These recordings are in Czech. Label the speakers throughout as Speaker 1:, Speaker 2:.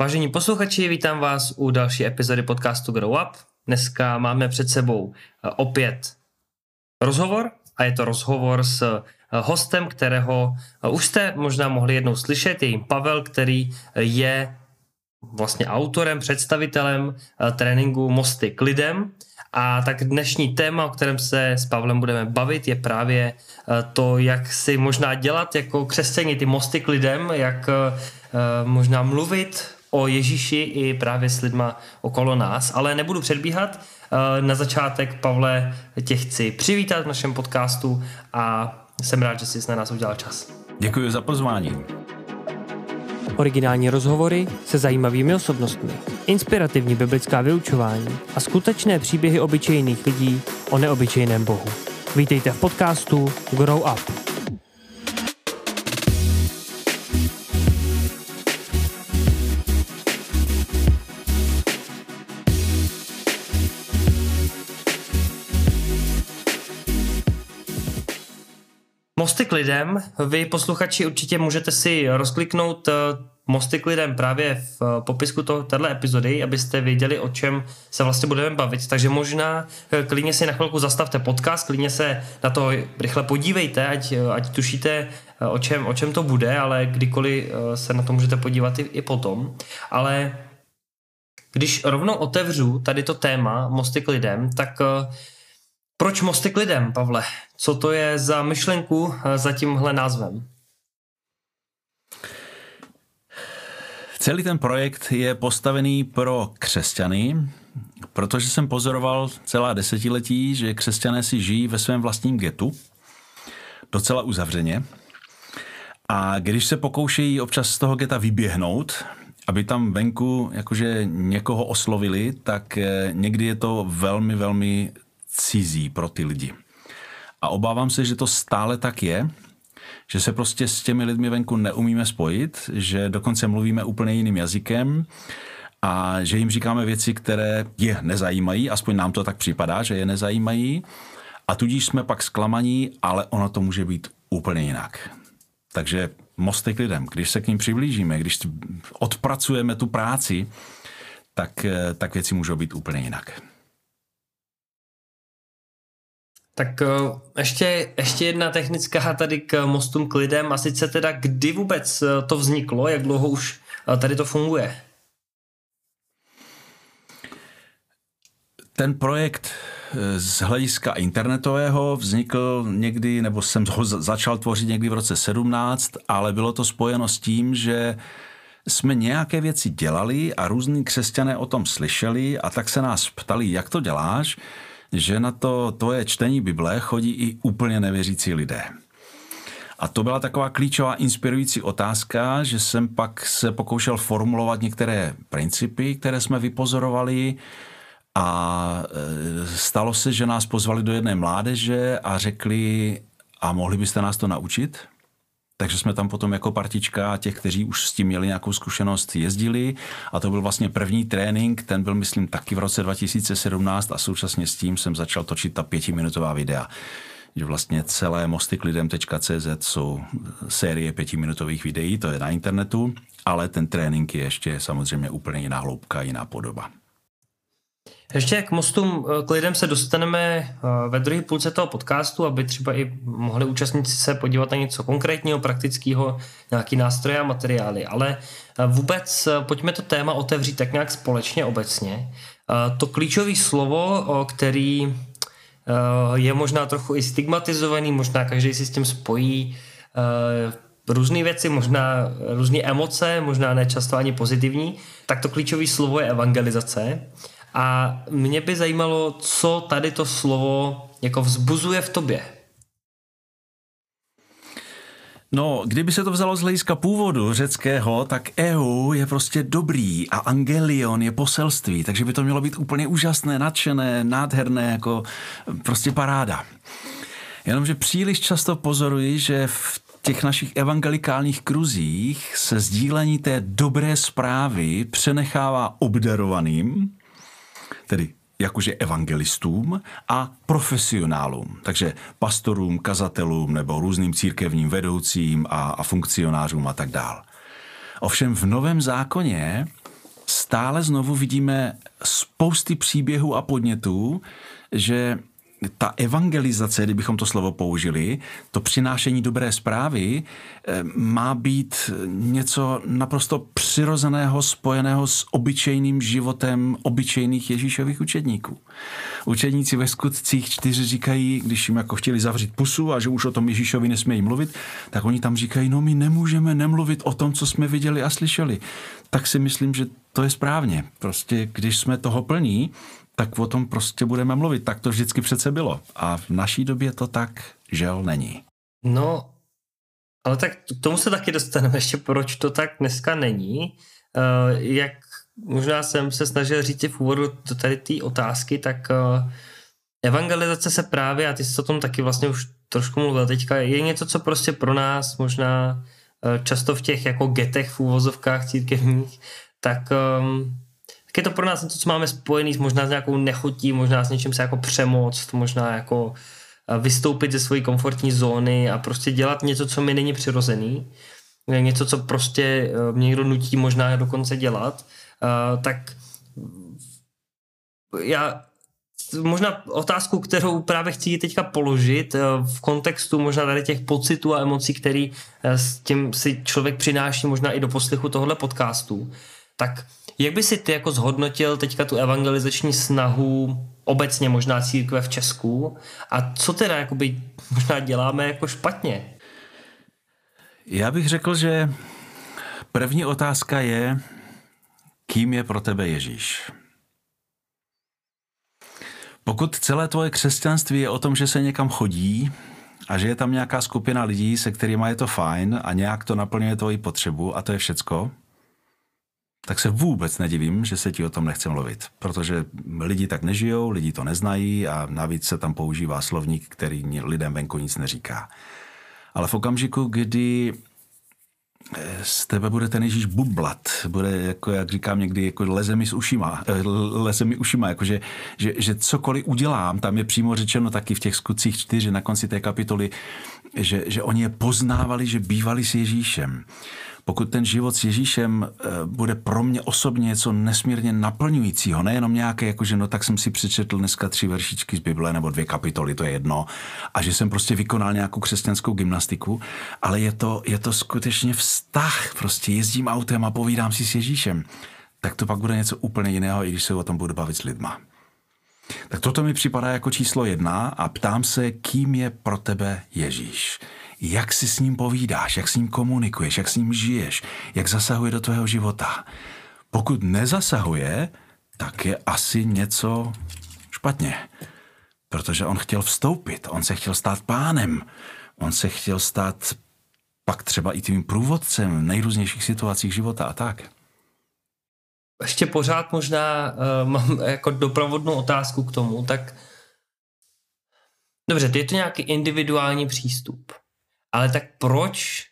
Speaker 1: Vážení posluchači, vítám vás u další epizody podcastu Grow Up. Dneska máme před sebou eh, opět rozhovor a je to rozhovor s eh, hostem, kterého eh, už jste možná mohli jednou slyšet, je jim Pavel, který je vlastně autorem, představitelem tréninku Mosty k lidem. A tak dnešní téma, o kterém se s Pavlem budeme bavit, je právě to, jak si možná dělat jako křesťaní ty mosty k lidem, jak možná mluvit o Ježíši i právě s lidma okolo nás, ale nebudu předbíhat. Eh, na začátek, Pavle, tě chci přivítat v našem podcastu a jsem rád, že jsi na nás udělal čas.
Speaker 2: Děkuji za pozvání.
Speaker 1: Originální rozhovory se zajímavými osobnostmi, inspirativní biblická vyučování a skutečné příběhy obyčejných lidí o neobyčejném Bohu. Vítejte v podcastu Grow Up. Mosty k lidem. Vy posluchači určitě můžete si rozkliknout eh, Mosty k lidem právě v eh, popisku to, téhle epizody, abyste věděli, o čem se vlastně budeme bavit. Takže možná eh, klidně si na chvilku zastavte podcast, klidně se na to rychle podívejte, ať, ať tušíte, o čem, o čem to bude, ale kdykoliv se na to můžete podívat i, i potom. Ale když rovnou otevřu tady to téma Mosty k lidem, tak proč Mosty k lidem, Pavle? Co to je za myšlenku eh, za tímhle názvem?
Speaker 2: Celý ten projekt je postavený pro křesťany, protože jsem pozoroval celá desetiletí, že křesťané si žijí ve svém vlastním getu, docela uzavřeně. A když se pokoušejí občas z toho geta vyběhnout, aby tam venku jakože někoho oslovili, tak eh, někdy je to velmi, velmi cizí pro ty lidi. A obávám se, že to stále tak je, že se prostě s těmi lidmi venku neumíme spojit, že dokonce mluvíme úplně jiným jazykem a že jim říkáme věci, které je nezajímají, aspoň nám to tak připadá, že je nezajímají a tudíž jsme pak zklamaní, ale ono to může být úplně jinak. Takže mostek lidem, když se k ním přiblížíme, když odpracujeme tu práci, tak, tak věci můžou být úplně jinak.
Speaker 1: Tak eh, ještě, ještě jedna technická tady k mostům k lidem a sice teda kdy vůbec eh, to vzniklo, jak dlouho už eh, tady to funguje?
Speaker 2: Ten projekt z hlediska internetového vznikl někdy, nebo jsem ho začal tvořit někdy v roce 17, ale bylo to spojeno s tím, že jsme nějaké věci dělali a různí křesťané o tom slyšeli a tak se nás ptali, jak to děláš že na to tvoje čtení Bible chodí i úplně nevěřící lidé. A to byla taková klíčová inspirující otázka, že jsem pak se pokoušel formulovat některé principy, které jsme vypozorovali a e, stalo se, že nás pozvali do jedné mládeže a řekli, a mohli byste nás to naučit? Takže jsme tam potom jako partička těch, kteří už s tím měli nějakou zkušenost, jezdili a to byl vlastně první trénink, ten byl myslím taky v roce 2017 a současně s tím jsem začal točit ta pětiminutová videa že vlastně celé mostyklidem.cz jsou série pětiminutových videí, to je na internetu, ale ten trénink je ještě samozřejmě úplně jiná hloubka, jiná podoba.
Speaker 1: Ještě k mostům eh, k lidem se dostaneme eh, ve druhé půlce toho podcastu, aby třeba i mohli účastníci se podívat na něco konkrétního, praktického, nějaký nástroje a materiály. Ale eh, vůbec pojďme to téma otevřít tak nějak společně, obecně. To klíčové slovo, který je možná trochu i stigmatizovaný, možná každý si s tím spojí různé věci, možná různé emoce, možná ne často ani pozitivní, tak to klíčové slovo je evangelizace. A mě by zajímalo, co tady to slovo jako vzbuzuje v tobě.
Speaker 2: No, kdyby se to vzalo z hlediska původu řeckého, tak EU je prostě dobrý a angelion je poselství, takže by to mělo být úplně úžasné, nadšené, nádherné, jako prostě paráda. Jenomže příliš často pozoruji, že v těch našich evangelikálních kruzích se sdílení té dobré zprávy přenechává obdarovaným, tedy jakože evangelistům a profesionálům, takže pastorům, kazatelům nebo různým církevním vedoucím a, a funkcionářům a tak dál. Ovšem v Novém zákoně stále znovu vidíme spousty příběhů a podnětů, že ta evangelizace, kdybychom to slovo použili, to přinášení dobré zprávy, eh, má být něco naprosto přirozeného, spojeného s obyčejným životem obyčejných Ježíšových učedníků. Učedníci ve skutcích čtyři říkají, když jim jako chtěli zavřít pusu a že už o tom Ježíšovi nesmějí mluvit, tak oni tam říkají, no my nemůžeme nemluvit o tom, co jsme viděli a slyšeli. Tak si myslím, že to je správně. Prostě když jsme toho plní, tak o tom prostě budeme mluvit. Tak to vždycky přece bylo. A v naší době to tak žel není.
Speaker 1: No, ale tak k tomu se taky dostaneme ještě, proč to tak dneska není. Uh, jak možná jsem se snažil říct v úvodu tady té otázky, tak uh, evangelizace se právě, a ty jsi o tom taky vlastně už trošku mluvil teďka, je něco, co prostě pro nás možná uh, často v těch jako getech v úvozovkách církevních, tak um, tak je to pro nás něco, co máme spojený možná s nějakou nechutí, možná s něčím se jako přemoct, možná jako eh, vystoupit ze své komfortní zóny a prostě dělat něco, co mi není přirozený, něco, co prostě eh, mě někdo nutí možná dokonce dělat, eh, tak já možná otázku, kterou právě chci teďka položit v kontextu možná tady těch pocitů a emocí, který s tím si člověk přináší možná i do poslechu tohohle podcastu, tak jak by si ty jako zhodnotil teďka tu evangelizační snahu obecně možná církve v Česku a co teda jakoby možná děláme jako špatně?
Speaker 2: Já bych řekl, že první otázka je, kým je pro tebe Ježíš? Pokud celé tvoje křesťanství je o tom, že se někam chodí a že je tam nějaká skupina lidí, se kterými je to fajn a nějak to naplňuje tvoji potřebu a to je všecko, tak se vůbec nedivím, že se ti o tom nechce mluvit, protože lidi tak nežijou, lidi to neznají a navíc se tam používá slovník, který lidem venku nic neříká. Ale v okamžiku, kdy eh, z tebe bude ten Ježíš bublat, bude, jako jak říkám někdy, jako leze mi s ušima, eh, leze mi ušima, jako že, že, že cokoliv udělám, tam je přímo řečeno taky v těch skutcích čtyři na konci té kapitoly, že, že oni je poznávali, že bývali s Ježíšem pokud ten život s Ježíšem eh, bude pro mě osobně něco nesmírně naplňujícího, nejenom nějaké, jako že no tak jsem si přečetl dneska tři veršičky z Bible nebo dvě kapitoly, to je jedno, a že jsem prostě vykonal nějakou křesťanskou gymnastiku, ale je to, je to skutečně vztah, prostě jezdím autem a povídám si s Ježíšem, tak to pak bude něco úplně jiného, i když se o tom budu bavit s lidma. Tak toto mi připadá jako číslo jedna a ptám se, kým je pro tebe Ježíš jak si s ním povídáš, jak s ním komunikuješ, jak s ním žiješ, jak zasahuje do tvého života. Pokud nezasahuje, tak je asi něco špatně. Protože on chtěl vstoupit, on se chtěl stát pánem, on se chtěl stát pak třeba i tím průvodcem v nejrůznějších situacích života a tak.
Speaker 1: Ještě pořád možná uh, mám jako doprovodnou otázku k tomu, tak dobře, je to nějaký individuální přístup ale tak proč,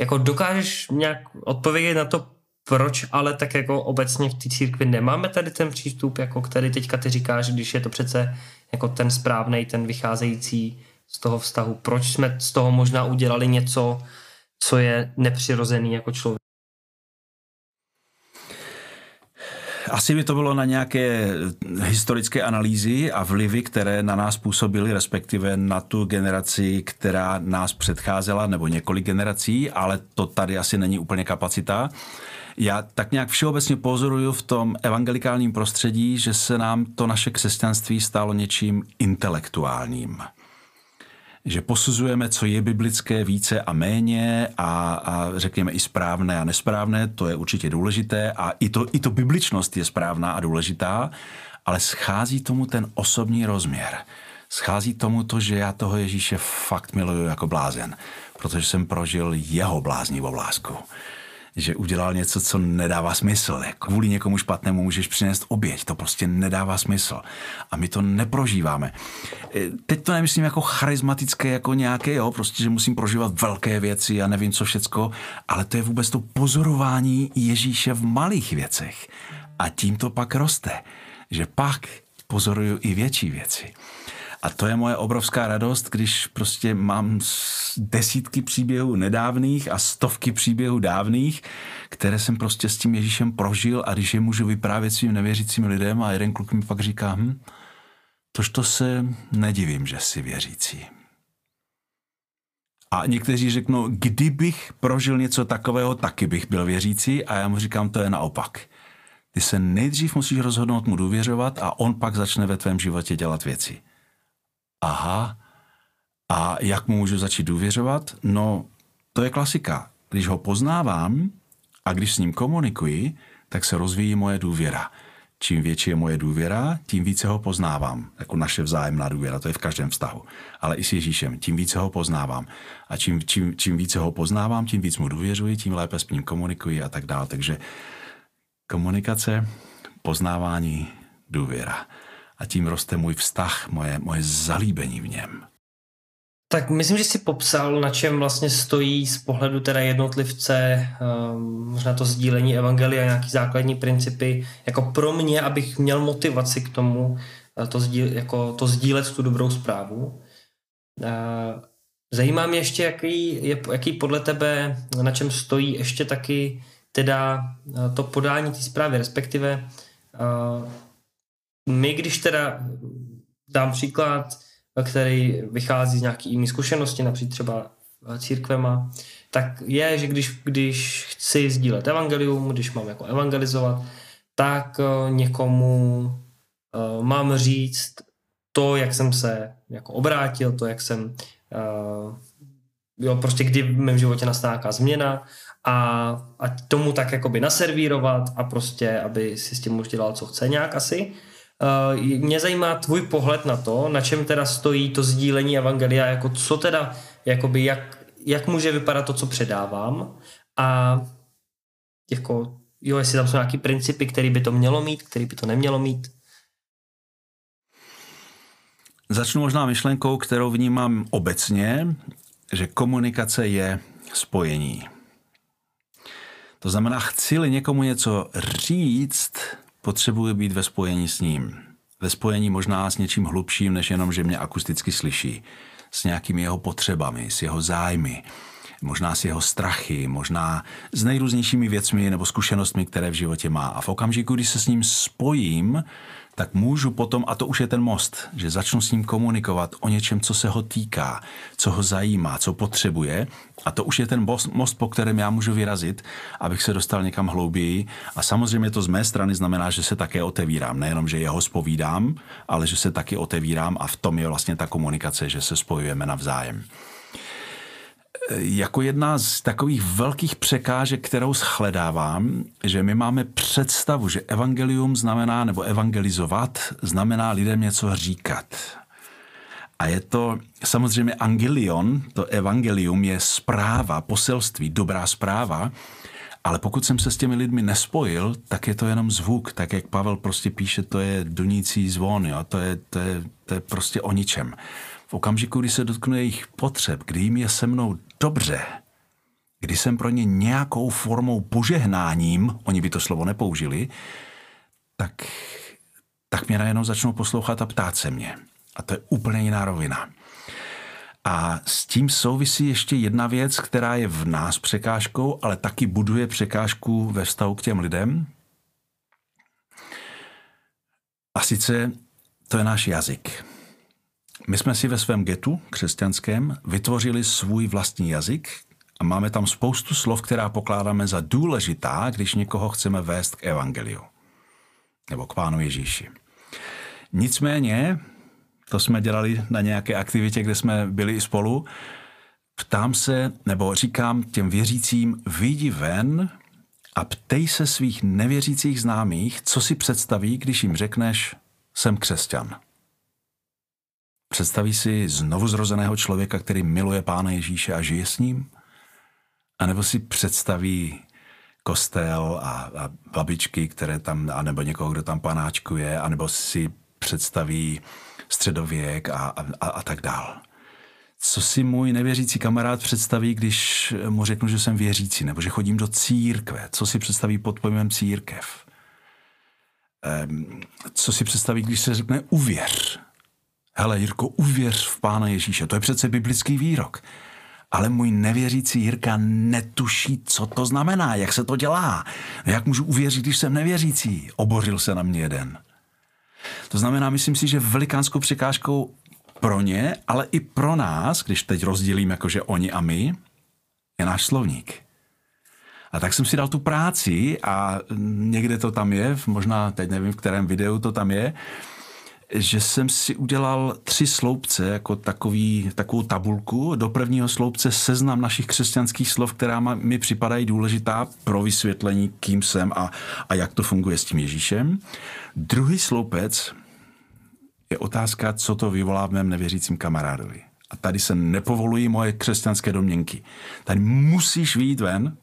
Speaker 1: jako dokážeš nějak odpovědět na to, proč ale tak jako obecně v té církvi nemáme tady ten přístup, jako který teďka ty říkáš, když je to přece jako ten správný, ten vycházející z toho vztahu. Proč jsme z toho možná udělali něco, co je nepřirozený jako člověk?
Speaker 2: Asi by to bylo na nějaké historické analýzy a vlivy, které na nás působily, respektive na tu generaci, která nás předcházela, nebo několik generací, ale to tady asi není úplně kapacita. Já tak nějak všeobecně pozoruju v tom evangelikálním prostředí, že se nám to naše křesťanství stalo něčím intelektuálním že posuzujeme, co je biblické více a méně a, a řekněme i správné a nesprávné, to je určitě důležité a i to, i to bibličnost je správná a důležitá, ale schází tomu ten osobní rozměr. Schází tomu to, že já toho Ježíše fakt miluju jako blázen, protože jsem prožil jeho bláznivou lásku že udělal něco, co nedává smysl. Jako kvůli někomu špatnému můžeš přinést oběť, to prostě nedává smysl. A my to neprožíváme. E, teď to nemyslím jako charismatické, jako nějaké, jo, prostě, že musím prožívat velké věci a nevím co všecko, ale to je vůbec to pozorování Ježíše v malých věcech. A tím to pak roste, že pak pozoruju i větší věci. A to je moje obrovská radost, když prostě mám desítky příběhů nedávných a stovky příběhů dávných, které jsem prostě s tím Ježíšem prožil a když je můžu vyprávět svým nevěřícím lidem a jeden kluk mi pak říká, hm, tož to se nedivím, že jsi věřící. A někteří řeknou, kdybych prožil něco takového, taky bych byl věřící a já mu říkám, to je naopak. Ty se nejdřív musíš rozhodnout mu důvěřovat a on pak začne ve tvém životě dělat věci. Aha, a jak mu můžu začít důvěřovat? No, to je klasika. Když ho poznávám a když s ním komunikuji, tak se rozvíjí moje důvěra. Čím větší je moje důvěra, tím více ho poznávám. Jako naše vzájemná důvěra, to je v každém vztahu. Ale i s Ježíšem, tím více ho poznávám. A čím, čím, čím více ho poznávám, tím víc mu důvěřuji, tím lépe s ním komunikuji a tak dále. Takže komunikace, poznávání, důvěra. A tím roste můj vztah, moje, moje zalíbení v něm.
Speaker 1: Tak myslím, že si popsal, na čem vlastně stojí z pohledu teda jednotlivce, um, možná to sdílení evangelia, nějaký základní principy, jako pro mě, abych měl motivaci k tomu, eh, to, sdíl, jako to sdílet tu dobrou zprávu. Uh, zajímá mě ještě, jaký, jaký podle tebe, na čem stojí ještě taky teda uh, to podání té zprávy, respektive my, když teda dám příklad, který vychází z nějaký jiný zkušenosti, například třeba církvema, tak je, že když, když chci sdílet evangelium, když mám jako evangelizovat, tak eh, někomu uh, mám říct to, jak jsem se jako obrátil, to, jak jsem jo, prostě kdy v mém životě nastala nějaká změna a, a tomu tak jakoby naservírovat a prostě, aby si s tím už dělal, co chce nějak asi. Uh, mě zajímá tvůj pohled na to, na čem teda stojí to sdílení evangelia, jako co teda, jakoby jak, jak může vypadat to, co předávám a jako, jo, jestli tam jsou nějaký principy, který by to mělo mít, který by to nemělo mít.
Speaker 2: Začnu možná myšlenkou, kterou vnímám obecně, že komunikace je spojení. To znamená, chci-li někomu něco říct, potřebuji být ve spojení s ním. Ve spojení možná s něčím hlubším, než jenom, že mě akusticky slyší. S nějakými jeho potřebami, s jeho zájmy, možná s jeho strachy, možná s nejrůznějšími věcmi nebo zkušenostmi, které v životě má. A v okamžiku, kdy se s ním spojím, tak můžu potom, a to už je ten most, že začnu s ním komunikovat o něčem, co se ho týká, co ho zajímá, co potřebuje. A to už je ten most, po kterém já můžu vyrazit, abych se dostal někam hlouběji. A samozřejmě to z mé strany znamená, že se také otevírám. Nejenom, že jeho spovídám, ale že se taky otevírám a v tom je vlastně ta komunikace, že se spojujeme navzájem jako jedna z takových velkých překážek, kterou shledávám, že my máme představu, že evangelium znamená, nebo evangelizovat, znamená lidem něco říkat. A je to samozřejmě angelion, to evangelium je zpráva, poselství, dobrá zpráva, ale pokud jsem se s těmi lidmi nespojil, tak je to jenom zvuk. Tak jak Pavel prostě píše, to je donící zvon, jo? To, je, to, je, to je prostě o ničem. V okamžiku, kdy se dotknu jejich potřeb, kdy jim je se mnou dobře, kdy jsem pro ně nějakou formou požehnáním, oni by to slovo nepoužili, tak, tak mě najednou začnou poslouchat a ptát se mě. A to je úplně jiná rovina. A s tím souvisí ještě jedna věc, která je v nás překážkou, ale taky buduje překážku ve vztahu k těm lidem. A sice to je náš jazyk. My jsme si ve svém getu křesťanském vytvořili svůj vlastní jazyk a máme tam spoustu slov, která pokládáme za důležitá, když někoho chceme vést k evangeliu nebo k Pánu Ježíši. Nicméně, to jsme dělali na nějaké aktivitě, kde jsme byli i spolu, ptám se, nebo říkám těm věřícím, vyjdi ven a ptej se svých nevěřících známých, co si představí, když jim řekneš, jsem křesťan. Představí si znovu zrozeného člověka, který miluje Pána Ježíše a žije s ním? A nebo si představí kostel a, a babičky, které tam, anebo někoho, kdo tam panáčkuje, anebo si představí středověk a, a, a, tak dál. Co si můj nevěřící kamarád představí, když mu řeknu, že jsem věřící, nebo že chodím do církve? Co si představí pod pojmem církev? Ehm, co si představí, když se řekne uvěř? Hele Jirko, uvěř v Pána Ježíše, to je přece biblický výrok. Ale můj nevěřící Jirka netuší, co to znamená, jak se to dělá. Jak můžu uvěřit, když jsem nevěřící? Obořil se na mě jeden. To znamená, myslím si, že velikánskou překážkou pro ně, ale i pro nás, když teď rozdělím jakože oni a my, je náš slovník. A tak jsem si dal tu práci a někde to tam je, možná teď nevím, v kterém videu to tam je, že jsem si udělal tři sloupce, jako takový, takovou tabulku. Do prvního sloupce seznam našich křesťanských slov, která mi připadají důležitá pro vysvětlení, kým jsem a, a jak to funguje s tím Ježíšem. Druhý sloupec je otázka, co to vyvolá v mém nevěřícím kamarádovi. A tady se nepovolují moje křesťanské domněnky. Tady musíš vyjít ven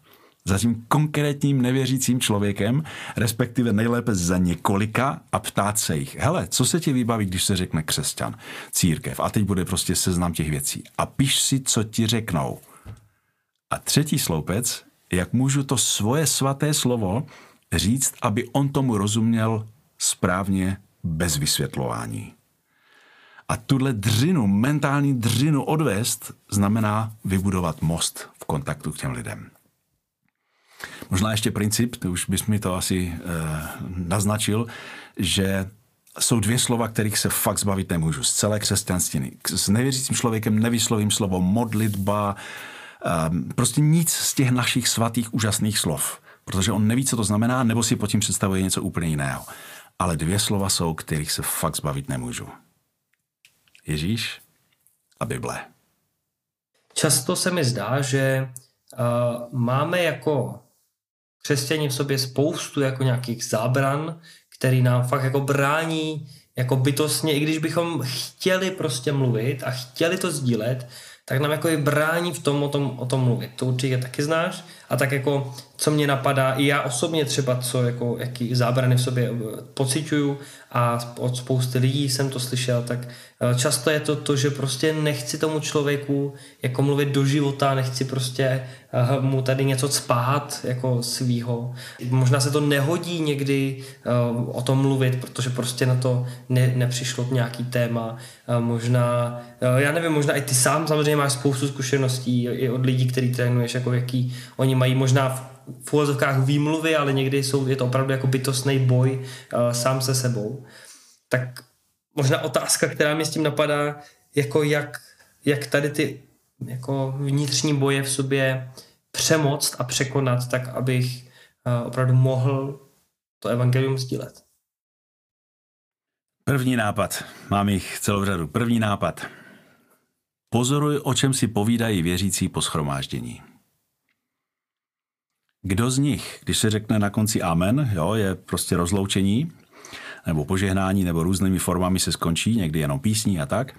Speaker 2: za tím konkrétním nevěřícím člověkem, respektive nejlépe za několika a ptát se jich. Hele, co se ti vybaví, když se řekne křesťan, církev? A teď bude prostě seznam těch věcí. A píš si, co ti řeknou. A třetí sloupec, jak můžu to svoje svaté slovo říct, aby on tomu rozuměl správně bez vysvětlování. A tuhle dřinu, mentální dřinu odvést, znamená vybudovat most v kontaktu k těm lidem. Možná ještě princip, ty už bys mi to asi e, naznačil, že jsou dvě slova, kterých se fakt zbavit nemůžu. Z celé křesťanství. S nevěřícím člověkem nevyslovím slovo modlitba, e, prostě nic z těch našich svatých úžasných slov. Protože on neví, co to znamená, nebo si pod tím představuje něco úplně jiného. Ale dvě slova jsou, kterých se fakt zbavit nemůžu. Ježíš a Bible.
Speaker 1: Často se mi zdá, že uh, máme jako křesťani v sobě spoustu jako nějakých zábran, který nám fakt jako brání jako bytostně, i když bychom chtěli prostě mluvit a chtěli to sdílet, tak nám jako i brání v tom o, tom o tom mluvit. To určitě taky znáš. A tak jako, co mě napadá, i já osobně třeba, co jako, jaký zábrany v sobě eh, pociťuju a od spousty lidí jsem to slyšel, tak eh, často je to to, že prostě nechci tomu člověku jako mluvit do života, nechci prostě eh, mu tady něco spát jako svýho. Možná se to nehodí někdy o tom mluvit, protože prostě na to ne, nepřišlo nějaký téma. Možná, já nevím, možná i ty sám samozřejmě máš spoustu zkušeností i od lidí, který trénuješ, jako jaký oni mají možná v, v úvozovkách výmluvy, ale někdy jsou, je to opravdu jako bytostný boj uh, sám se sebou. Tak možná otázka, která mě s tím napadá, jako jak, jak tady ty jako vnitřní boje v sobě přemoct a překonat, tak abych uh, opravdu mohl to evangelium sdílet.
Speaker 2: První nápad. Mám jich celou řadu. První nápad. Pozoruj, o čem si povídají věřící po schromáždění. Kdo z nich, když se řekne na konci amen, jo, je prostě rozloučení, nebo požehnání, nebo různými formami se skončí, někdy jenom písní a tak,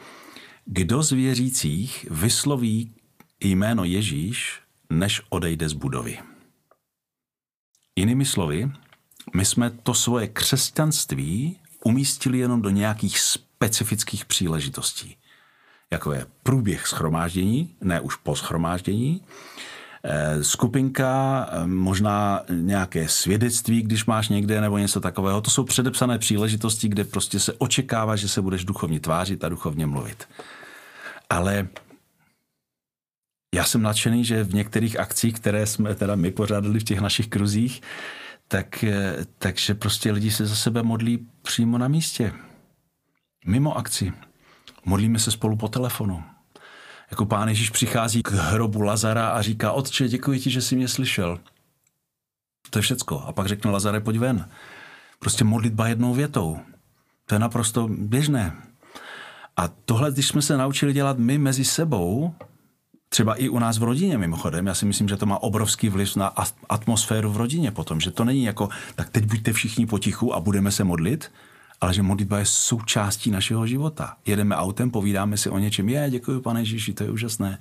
Speaker 2: kdo z věřících vysloví jméno Ježíš, než odejde z budovy? Jinými slovy, my jsme to svoje křesťanství umístili jenom do nějakých specifických příležitostí, jako je průběh schromáždění, ne už po schromáždění, skupinka, eh, možná nějaké svědectví, když máš někde nebo něco takového. To jsou předepsané příležitosti, kde prostě se očekává, že se budeš duchovně tvářit a duchovně mluvit. Ale já jsem nadšený, že v některých akcích, které jsme teda my pořádali v těch našich kruzích, tak, eh, takže prostě lidi se za sebe modlí přímo na místě. Mimo akci. Modlíme se spolu po telefonu jako pán Ježíš přichází k hrobu Lazara a říká, otče, děkuji ti, že jsi mě slyšel. To je všecko. A pak řekne Lazare, pojď ven. Prostě modlitba jednou větou. To je naprosto běžné. A tohle, když jsme se naučili dělat my mezi sebou, třeba i u nás v rodině mimochodem, já si myslím, že to má obrovský vliv na atmosféru v rodině potom, že to není jako, tak teď buďte všichni potichu a budeme se modlit, ale že modlitba je součástí našeho života. Jedeme autem, povídáme si o něčem, je, děkuji pane Ježíši, to je úžasné.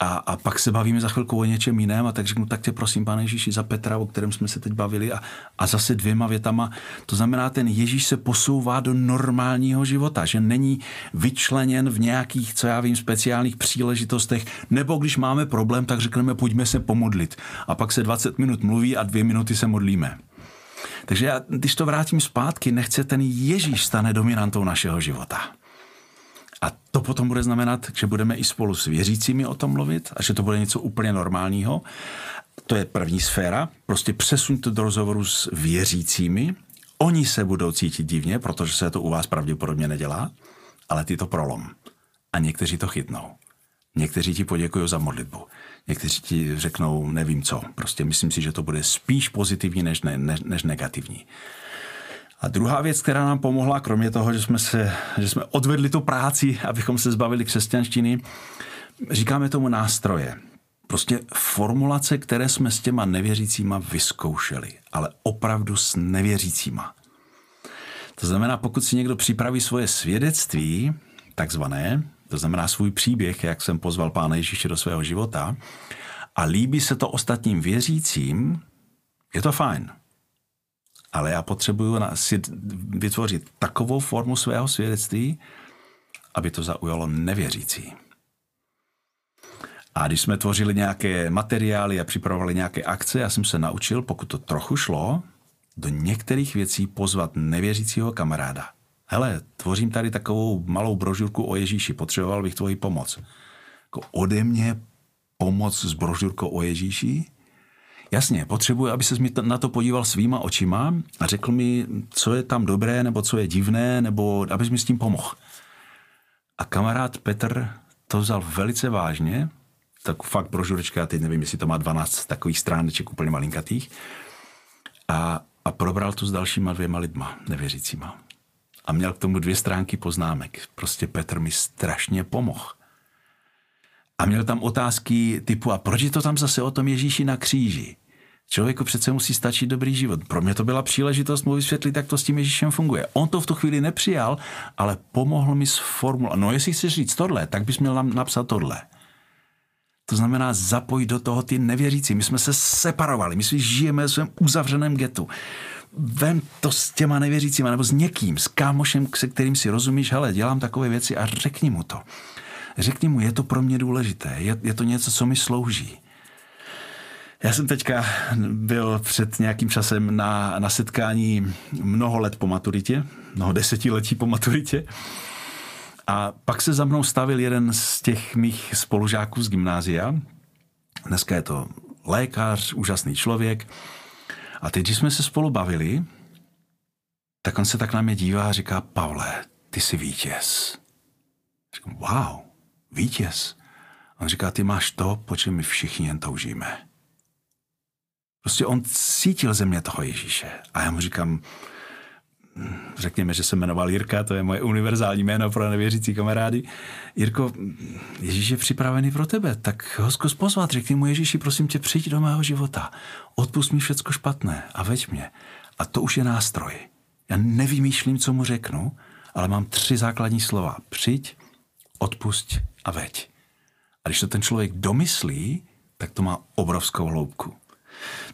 Speaker 2: A, a pak se bavíme za chvilku o něčem jiném a tak řeknu, tak tě prosím, pane Ježíši, za Petra, o kterém jsme se teď bavili a, a zase dvěma větama. To znamená, ten Ježíš se posouvá do normálního života, že není vyčleněn v nějakých, co já vím, speciálních příležitostech, nebo když máme problém, tak řekneme, pojďme se pomodlit. A pak se 20 minut mluví a dvě minuty se modlíme. Takže já, když to vrátím zpátky, nechce ten Ježíš stane dominantou našeho života. A to potom bude znamenat, že budeme i spolu s věřícími o tom mluvit a že to bude něco úplně normálního. To je první sféra. Prostě přesuň to do rozhovoru s věřícími. Oni se budou cítit divně, protože se to u vás pravděpodobně nedělá, ale ty to prolom. A někteří to chytnou. Někteří ti poděkují za modlitbu. Někteří ti řeknou nevím co. Prostě myslím si, že to bude spíš pozitivní než, ne, než, než negativní. A druhá věc, která nám pomohla, kromě toho, že jsme, se, že jsme odvedli tu práci, abychom se zbavili křesťanštiny, říkáme tomu nástroje. Prostě formulace, které jsme s těma nevěřícíma vyzkoušeli, ale opravdu s nevěřícíma. To znamená, pokud si někdo připraví svoje svědectví, takzvané, to znamená svůj příběh, jak jsem pozval Pána Ježíše do svého života, a líbí se to ostatním věřícím, je to fajn. Ale já potřebuju si vytvořit takovou formu svého svědectví, aby to zaujalo nevěřící. A když jsme tvořili nějaké materiály a připravovali nějaké akce, já jsem se naučil, pokud to trochu šlo, do některých věcí pozvat nevěřícího kamaráda. Hele, tvořím tady takovou malou brožurku o Ježíši, potřeboval bych tvoji pomoc. Jako ode mě pomoc s brožurkou o Ježíši? Jasně, potřebuji, aby se mi na to podíval svýma očima a řekl mi, co je tam dobré, nebo co je divné, nebo abys mi s tím pomohl. A kamarád Petr to vzal velice vážně, tak fakt brožurečka, teď nevím, jestli to má 12 takových stráneček úplně malinkatých, a, a probral to s dalšíma dvěma lidma, nevěřícíma. A měl k tomu dvě stránky poznámek. Prostě Petr mi strašně pomohl. A měl tam otázky typu, a proč je to tam zase o tom Ježíši na kříži? Člověku přece musí stačit dobrý život. Pro mě to byla příležitost mu vysvětlit, jak to s tím Ježíšem funguje. On to v tu chvíli nepřijal, ale pomohl mi s formulou. No jestli chceš říct tohle, tak bys měl nám napsat tohle. To znamená zapojit do toho ty nevěřící. My jsme se separovali, my si žijeme ve svém uzavřeném getu. Vem to s těma nevěřícíma, nebo s někým, s kámošem, se kterým si rozumíš, hele, dělám takové věci a řekni mu to. Řekni mu, je to pro mě důležité, je, je to něco, co mi slouží. Já jsem teďka byl před nějakým časem na, na setkání mnoho let po maturitě, mnoho desetiletí po maturitě. A pak se za mnou stavil jeden z těch mých spolužáků z gymnázia. Dneska je to lékař, úžasný člověk. A teď, když jsme se spolu bavili, tak on se tak na mě dívá a říká, Pavle, ty jsi vítěz. Říkám, wow, vítěz. On říká, ty máš to, po čem my všichni jen toužíme. Prostě on cítil ze mě toho Ježíše. A já mu říkám, řekněme, že se jmenoval Jirka, to je moje univerzální jméno pro nevěřící kamarády. Jirko, Ježíš je připravený pro tebe, tak ho zkus pozvat, řekni mu Ježíši, prosím tě, přijď do mého života, odpust mi všecko špatné a veď mě. A to už je nástroj. Já nevymýšlím, co mu řeknu, ale mám tři základní slova. Přijď, odpust a veď. A když to ten člověk domyslí, tak to má obrovskou hloubku.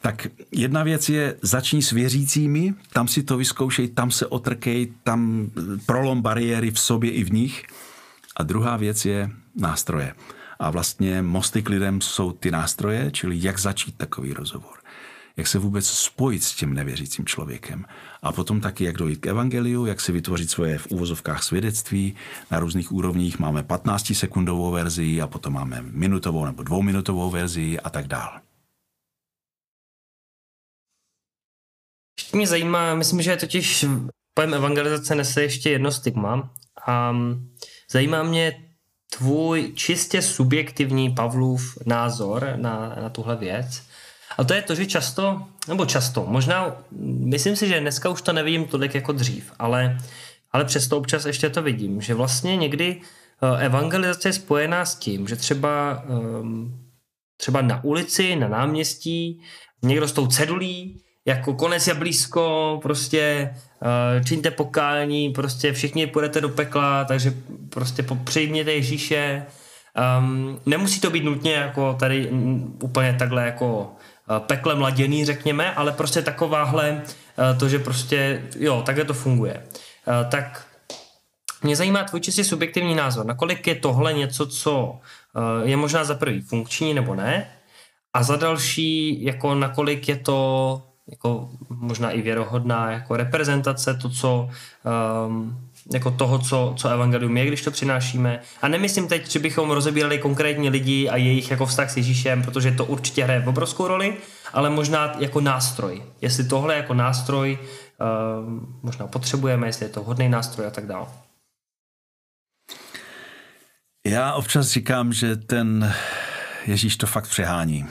Speaker 2: Tak jedna věc je, začni s věřícími, tam si to vyzkoušej, tam se otrkej, tam prolom bariéry v sobě i v nich. A druhá věc je nástroje. A vlastně mosty k lidem jsou ty nástroje, čili jak začít takový rozhovor. Jak se vůbec spojit s tím nevěřícím člověkem. A potom taky, jak dojít k evangeliu, jak si vytvořit svoje v úvozovkách svědectví. Na různých úrovních máme 15-sekundovou verzi a potom máme minutovou nebo dvouminutovou verzi a tak dále.
Speaker 1: Mě zajímá, myslím, že totiž pojem evangelizace nese ještě jedno stigma a zajímá mě tvůj čistě subjektivní Pavlův názor na, na tuhle věc. A to je to, že často, nebo často, možná, myslím si, že dneska už to nevidím tolik jako dřív, ale, ale přesto občas ještě to vidím, že vlastně někdy eh, evangelizace je spojená s tím, že třeba, ehm, třeba na ulici, na náměstí, někdo s tou cedulí jako konec je blízko, prostě uh, čiňte pokání, prostě všichni půjdete do pekla, takže prostě přijměte Ježíše. Um, nemusí to být nutně jako tady úplně takhle jako uh, pekle mladěný, řekněme, ale prostě takováhle uh, to, že prostě jo, takhle to funguje. Uh, tak mě zajímá tvůj čistě subjektivní názor, nakolik je tohle něco, co je možná za prvý funkční nebo ne, a za další, jako nakolik je to jako možná i věrohodná jako reprezentace, to, co um, jako toho, co, co evangelium je, když to přinášíme. A nemyslím teď, že bychom rozebírali konkrétní lidi a jejich jako vztah s Ježíšem, protože to určitě hraje obrovskou roli, ale možná jako nástroj. Jestli tohle jako nástroj uh, možná potřebujeme, jestli je to hodný nástroj a tak dále.
Speaker 2: Já občas říkám, že ten Ježíš to fakt přehání.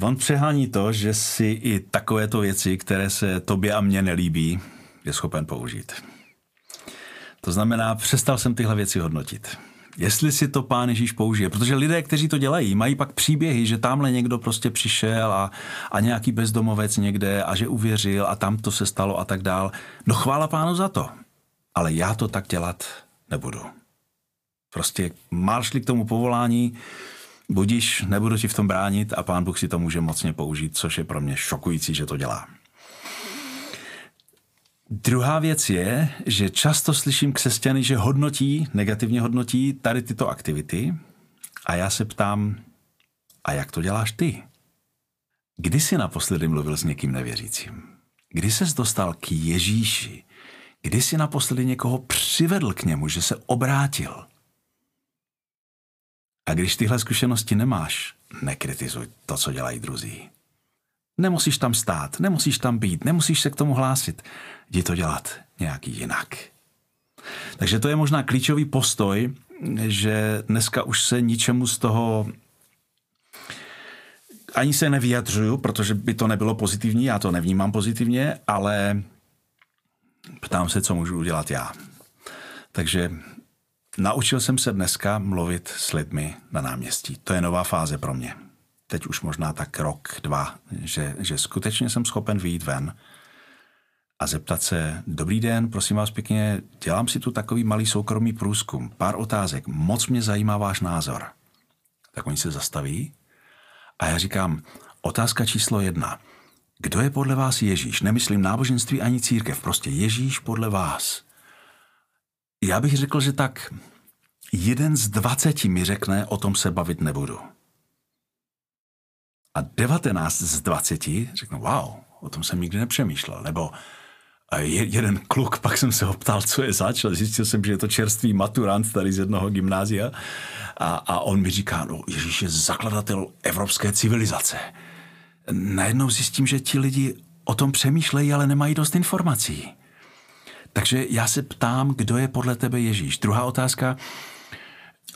Speaker 2: On přehání to, že si i takovéto věci, které se tobě a mně nelíbí, je schopen použít. To znamená, přestal jsem tyhle věci hodnotit. Jestli si to pán Ježíš použije, protože lidé, kteří to dělají, mají pak příběhy, že tamhle někdo prostě přišel a, a nějaký bezdomovec někde a že uvěřil a tam to se stalo a tak dál. No chvála pánu za to. Ale já to tak dělat nebudu. Prostě máš k tomu povolání, budíš, nebudu ti v tom bránit a pán Bůh si to může mocně použít, což je pro mě šokující, že to dělá. Druhá věc je, že často slyším křesťany, že hodnotí, negativně hodnotí tady tyto aktivity a já se ptám, a jak to děláš ty? Kdy jsi naposledy mluvil s někým nevěřícím? Kdy ses dostal k Ježíši? Kdy jsi naposledy někoho přivedl k němu, že se obrátil? A když tyhle zkušenosti nemáš, nekritizuj to, co dělají druzí. Nemusíš tam stát, nemusíš tam být, nemusíš se k tomu hlásit. Jdi to dělat nějak jinak. Takže to je možná klíčový postoj, že dneska už se ničemu z toho ani se nevyjadřuju, protože by to nebylo pozitivní, já to nevnímám pozitivně, ale ptám se, co můžu udělat já. Takže naučil jsem se dneska mluvit s lidmi na náměstí. To je nová fáze pro mě teď už možná tak rok, dva, že, že skutečně jsem schopen vyjít ven a zeptat se, dobrý den, prosím vás pěkně, dělám si tu takový malý soukromý průzkum, pár otázek, moc mě zajímá váš názor. Tak oni se zastaví a já říkám, otázka číslo jedna. Kdo je podle vás Ježíš? Nemyslím náboženství ani církev, prostě Ježíš podle vás. Já bych řekl, že tak jeden z dvaceti mi řekne, o tom se bavit nebudu. A 19 z 20 řeknu, wow, o tom jsem nikdy nepřemýšlel. Nebo je, jeden kluk, pak jsem se ho ptal, co je zač, a zjistil jsem, že je to čerstvý maturant tady z jednoho gymnázia. A, a on mi říká, no Ježíš je zakladatel evropské civilizace. Najednou zjistím, že ti lidi o tom přemýšlejí, ale nemají dost informací. Takže já se ptám, kdo je podle tebe Ježíš. Druhá otázka,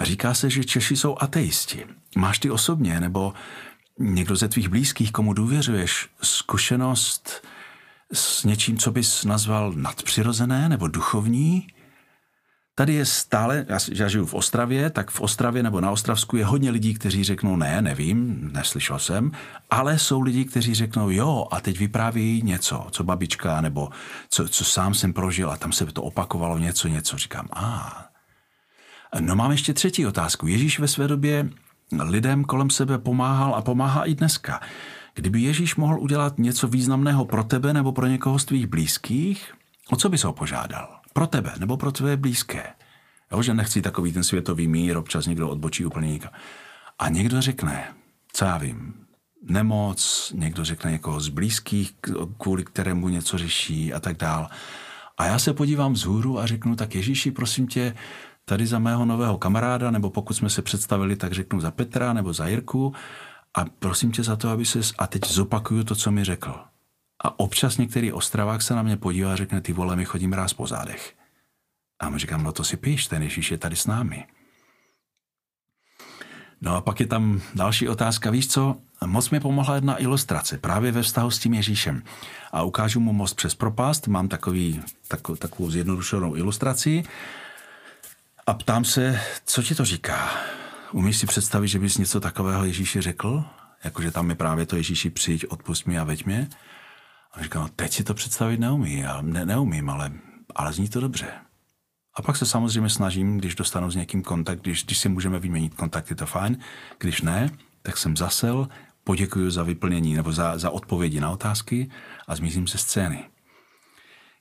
Speaker 2: říká se, že Češi jsou ateisti. Máš ty osobně, nebo někdo ze tvých blízkých, komu důvěřuješ, zkušenost s něčím, co bys nazval nadpřirozené nebo duchovní? Tady je stále, já, já žiju v Ostravě, tak v Ostravě nebo na Ostravsku je hodně lidí, kteří řeknou ne, nevím, neslyšel jsem, ale jsou lidi, kteří řeknou jo a teď vypráví něco, co babička nebo co, co sám jsem prožil a tam se to opakovalo něco, něco. Říkám, a. No mám ještě třetí otázku. Ježíš ve své době lidem kolem sebe pomáhal a pomáhá i dneska. Kdyby Ježíš mohl udělat něco významného pro tebe nebo pro někoho z tvých blízkých, o co bys ho požádal? Pro tebe nebo pro tvé blízké? Jo, že nechci takový ten světový mír, občas někdo odbočí úplně někam. A někdo řekne, co já vím, nemoc, někdo řekne někoho z blízkých, kvůli kterému něco řeší a tak dál. A já se podívám vzhůru a řeknu, tak Ježíši, prosím tě, tady za mého nového kamaráda, nebo pokud jsme se představili, tak řeknu za Petra nebo za Jirku a prosím tě za to, aby se a teď zopakuju to, co mi řekl. A občas některý ostravák se na mě podívá a řekne, ty vole, mi chodím ráz po zádech. A mu říkám, no to si píš, ten Ježíš je tady s námi. No a pak je tam další otázka, víš co, moc mi pomohla jedna ilustrace právě ve vztahu s tím Ježíšem. A ukážu mu most přes propast, mám takový, takovou, takovou zjednodušenou ilustraci a ptám se, co ti to říká? Umíš si představit, že bys něco takového Ježíši řekl? Jakože tam je právě to Ježíši přijď, odpust mi a veď mě? A říkám, no teď si to představit neumí, já ne, neumím, ale, ale zní to dobře. A pak se samozřejmě snažím, když dostanu s někým kontakt, když, když si můžeme vyměnit kontakt, je to fajn. Když ne, tak jsem zasel, poděkuji za vyplnění nebo za, za odpovědi na otázky a zmizím se scény.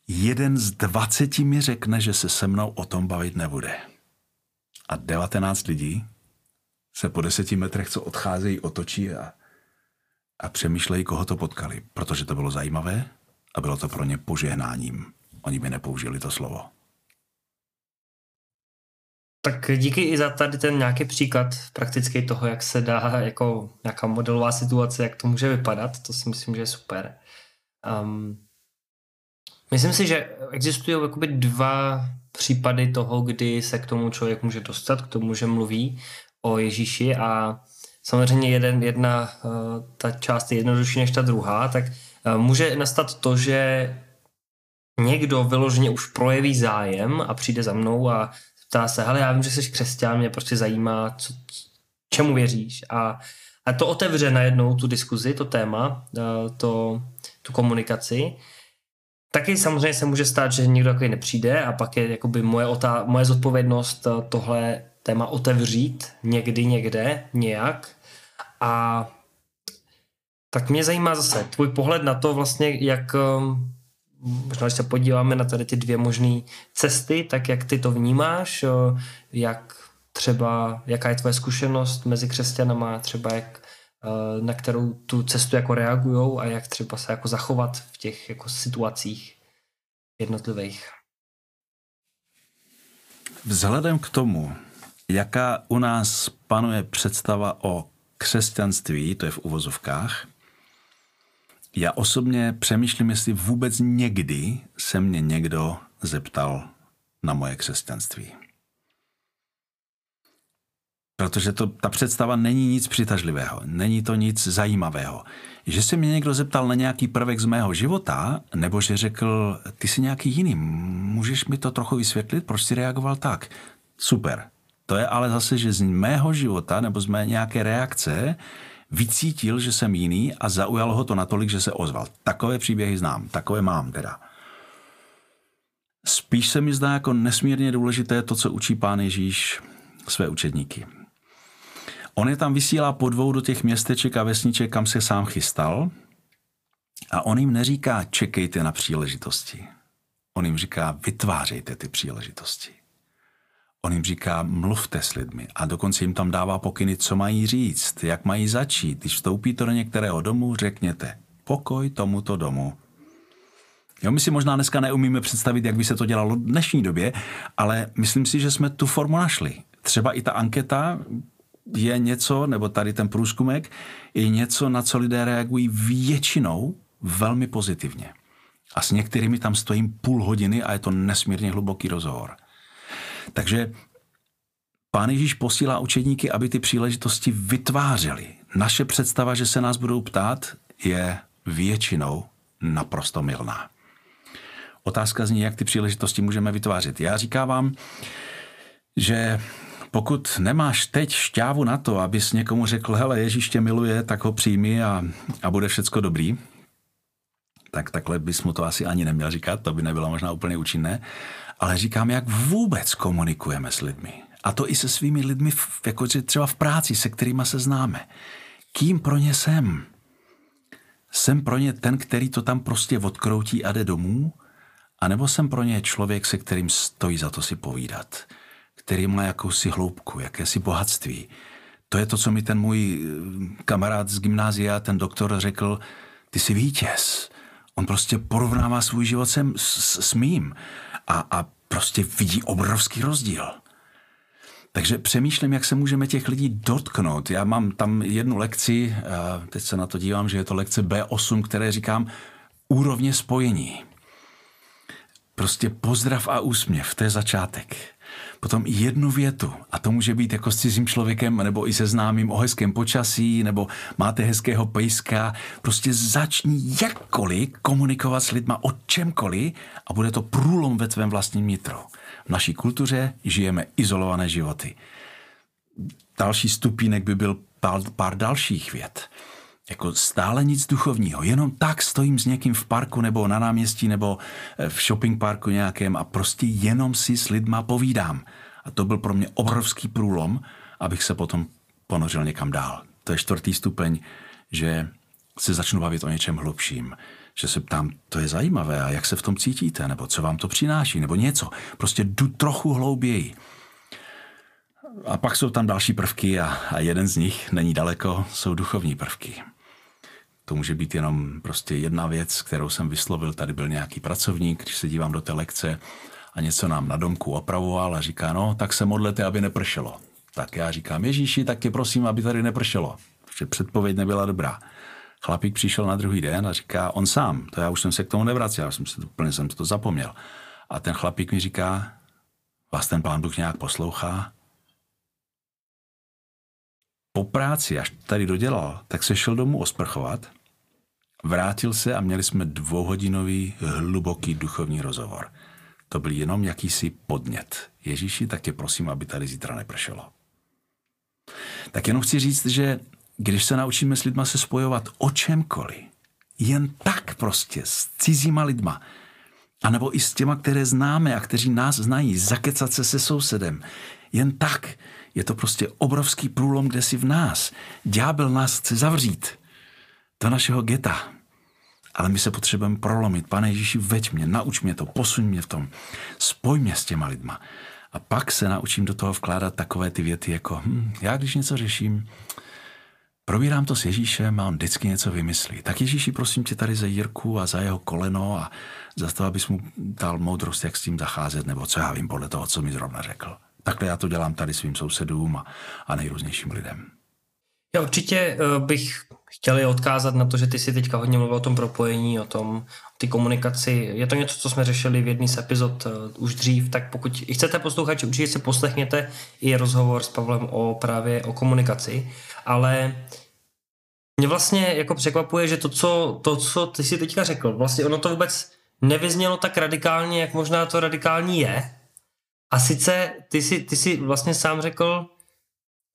Speaker 2: Jeden z dvaceti mi řekne, že se se mnou o tom bavit nebude a 19 lidí se po deseti metrech, co odcházejí, otočí a, a přemýšlejí, koho to potkali, protože to bylo zajímavé a bylo to pro ně požehnáním. Oni by nepoužili to slovo.
Speaker 1: Tak díky i za tady ten nějaký příklad praktický toho, jak se dá jako nějaká modelová situace, jak to může vypadat, to si myslím, že je super. Um, myslím si, že existují jakoby dva případy toho, kdy se k tomu člověk může dostat, k tomu, že mluví o Ježíši a samozřejmě jeden, jedna uh, ta část je jednodušší než ta druhá, tak uh, může nastat to, že někdo vyloženě už projeví zájem a přijde za mnou a ptá se, hele, já vím, že jsi křesťan, mě prostě zajímá, co, čemu věříš. A, a to otevře najednou tu diskuzi, to téma, eh, to, tu komunikaci. Taky samozřejmě se může stát, že někdo takový nepřijde a pak je jakoby moje, otá- moje zodpovědnost eh, tohle téma otevřít někdy, někde, nějak. A tak mě zajímá zase tvůj pohled na to vlastně, jak ehm, možná, když se podíváme na tady ty dvě možné cesty, tak jak ty to vnímáš, jak třeba, jaká je tvoje zkušenost mezi křesťanama, třeba jak, na kterou tu cestu jako reagují a jak třeba se jako zachovat v těch jako situacích jednotlivých.
Speaker 2: Vzhledem k tomu, jaká u nás panuje představa o křesťanství, to je v uvozovkách, já osobně přemýšlím, jestli vůbec někdy se mě někdo zeptal na moje křesťanství. Protože to, ta představa není nic přitažlivého, není to nic zajímavého. Že se mě někdo zeptal na nějaký prvek z mého života, nebo že řekl, ty jsi nějaký jiný, můžeš mi to trochu vysvětlit, proč jsi reagoval tak? Super. To je ale zase, že z mého života nebo z mé nějaké reakce vycítil, že jsem jiný a zaujalo ho to natolik, že se ozval. Takové příběhy znám, takové mám teda. Spíš se mi zdá jako nesmírně důležité to, co učí pán Ježíš své učedníky. On je tam vysílá po dvou do těch městeček a vesniček, kam se sám chystal a on jim neříká čekejte na příležitosti. On jim říká vytvářejte ty příležitosti. On jim říká, mluvte s lidmi a dokonce jim tam dává pokyny, co mají říct, jak mají začít. Když vstoupíte do některého domu, řekněte, pokoj tomuto domu. Jo, my si možná dneska neumíme představit, jak by se to dělalo v dnešní době, ale myslím si, že jsme tu formu našli. Třeba i ta anketa je něco, nebo tady ten průzkumek, je něco, na co lidé reagují většinou velmi pozitivně. A s některými tam stojím půl hodiny a je to nesmírně hluboký rozhovor. Takže Pán Ježíš posílá učedníky, aby ty příležitosti vytvářeli. Naše představa, že se nás budou ptát, je většinou naprosto milná. Otázka zní, jak ty příležitosti můžeme vytvářet. Já říkám vám, že pokud nemáš teď šťávu na to, abys někomu řekl, hele, Ježíš tě miluje, tak ho přijmi a, a bude všecko dobrý, tak takhle bys mu to asi ani neměl říkat, to by nebylo možná úplně účinné ale říkám, jak vůbec komunikujeme s lidmi. A to i se svými lidmi, jako třeba v práci, se kterými se známe. Kým pro ně jsem? Jsem pro ně ten, který to tam prostě odkroutí a jde domů? A nebo jsem pro ně člověk, se kterým stojí za to si povídat? Který má jakousi hloubku, jakési bohatství? To je to, co mi ten můj eh, kamarád z gymnázia, ten doktor řekl, ty jsi vítěz. On prostě porovnává svůj život s, s, s mým a, a prostě vidí obrovský rozdíl. Takže přemýšlím, jak se můžeme těch lidí dotknout. Já mám tam jednu lekci, teď se na to dívám, že je to lekce B8, které říkám úrovně spojení. Prostě pozdrav a úsměv, to je začátek potom jednu větu a to může být jako s cizím člověkem nebo i se známým o hezkém počasí nebo máte hezkého pejska. Prostě začni jakkoliv komunikovat s lidma o čemkoliv a bude to průlom ve tvém vlastním nitru. V naší kultuře žijeme izolované životy. Další stupínek by byl pár, pár dalších vět jako stále nic duchovního, jenom tak stojím s někým v parku nebo na náměstí nebo eh, v shopping parku nějakém a prostě jenom si s lidma povídám. A to byl pro mě obrovský průlom, abych se potom ponořil někam dál. To je čtvrtý stupeň, že se začnu bavit o něčem hlubším. Že se ptám, to je zajímavé, a jak se v tom cítíte, nebo co vám to přináší, nebo něco. Prostě jdu trochu hlouběji. A pak jsou tam další prvky a, a jeden z nich není daleko, jsou duchovní prvky To může být jenom prostě jedna věc, kterou jsem vyslovil. Tady byl nějaký pracovník, když se dívám do té lekce a něco nám na domku opravoval a říká, no, tak se modlete, aby nepršelo. Tak já říkám, Ježíši, tak tě prosím, aby tady nepršelo. Protože předpověď nebyla dobrá. Chlapík přišel na druhý den a říká, on sám, to já už jsem se k tomu nevracel, já jsem se úplně jsem to zapomněl. A ten chlapík mi říká, vás ten pán Bůh nějak poslouchá? Po práci, až tady dodělal, tak se šel domů osprchovat, vrátil se a měli jsme dvouhodinový hluboký duchovní rozhovor. To byl jenom jakýsi podnět. Ježíši, tak tě prosím, aby tady zítra nepršelo. Tak jenom chci říct, že když se naučíme s lidma se spojovat o čemkoliv, jen tak prostě s cizíma lidma, anebo i s těma, které známe a kteří nás znají, zakecat se se sousedem, jen tak je to prostě obrovský průlom, kde si v nás. Ďábel nás chce zavřít do našeho geta. Ale my se potřebujeme prolomit. Pane Ježíši, veď mě, nauč mě to, posuň mě v tom. Spoj mě s těma lidma. A pak se naučím do toho vkládat takové ty věty jako, hm, já když něco řeším, probírám to s Ježíšem a on vždycky něco vymyslí. Tak Ježíši, prosím tě tady za Jirku a za jeho koleno a za to, abys mu dal moudrost, jak s tím zacházet, nebo co já vím podle toho, co mi zrovna řekl. Takhle já to dělám tady svým sousedům a, a nejrůznějším lidem.
Speaker 1: Já určitě eh, bych chtěl odkázat na to, že ty si teďka hodně mluvil o tom propojení, o tom, o ty komunikaci. Je to něco, co jsme řešili v jedné z epizod uh, už dřív, tak pokud chcete poslouchat, určitě si poslechněte i rozhovor s Pavlem o právě o komunikaci, ale mě vlastně jako překvapuje, že to, co, to, co ty si teďka řekl, vlastně ono to vůbec nevyznělo tak radikálně, jak možná to radikální je. A sice ty si, ty si vlastně sám řekl,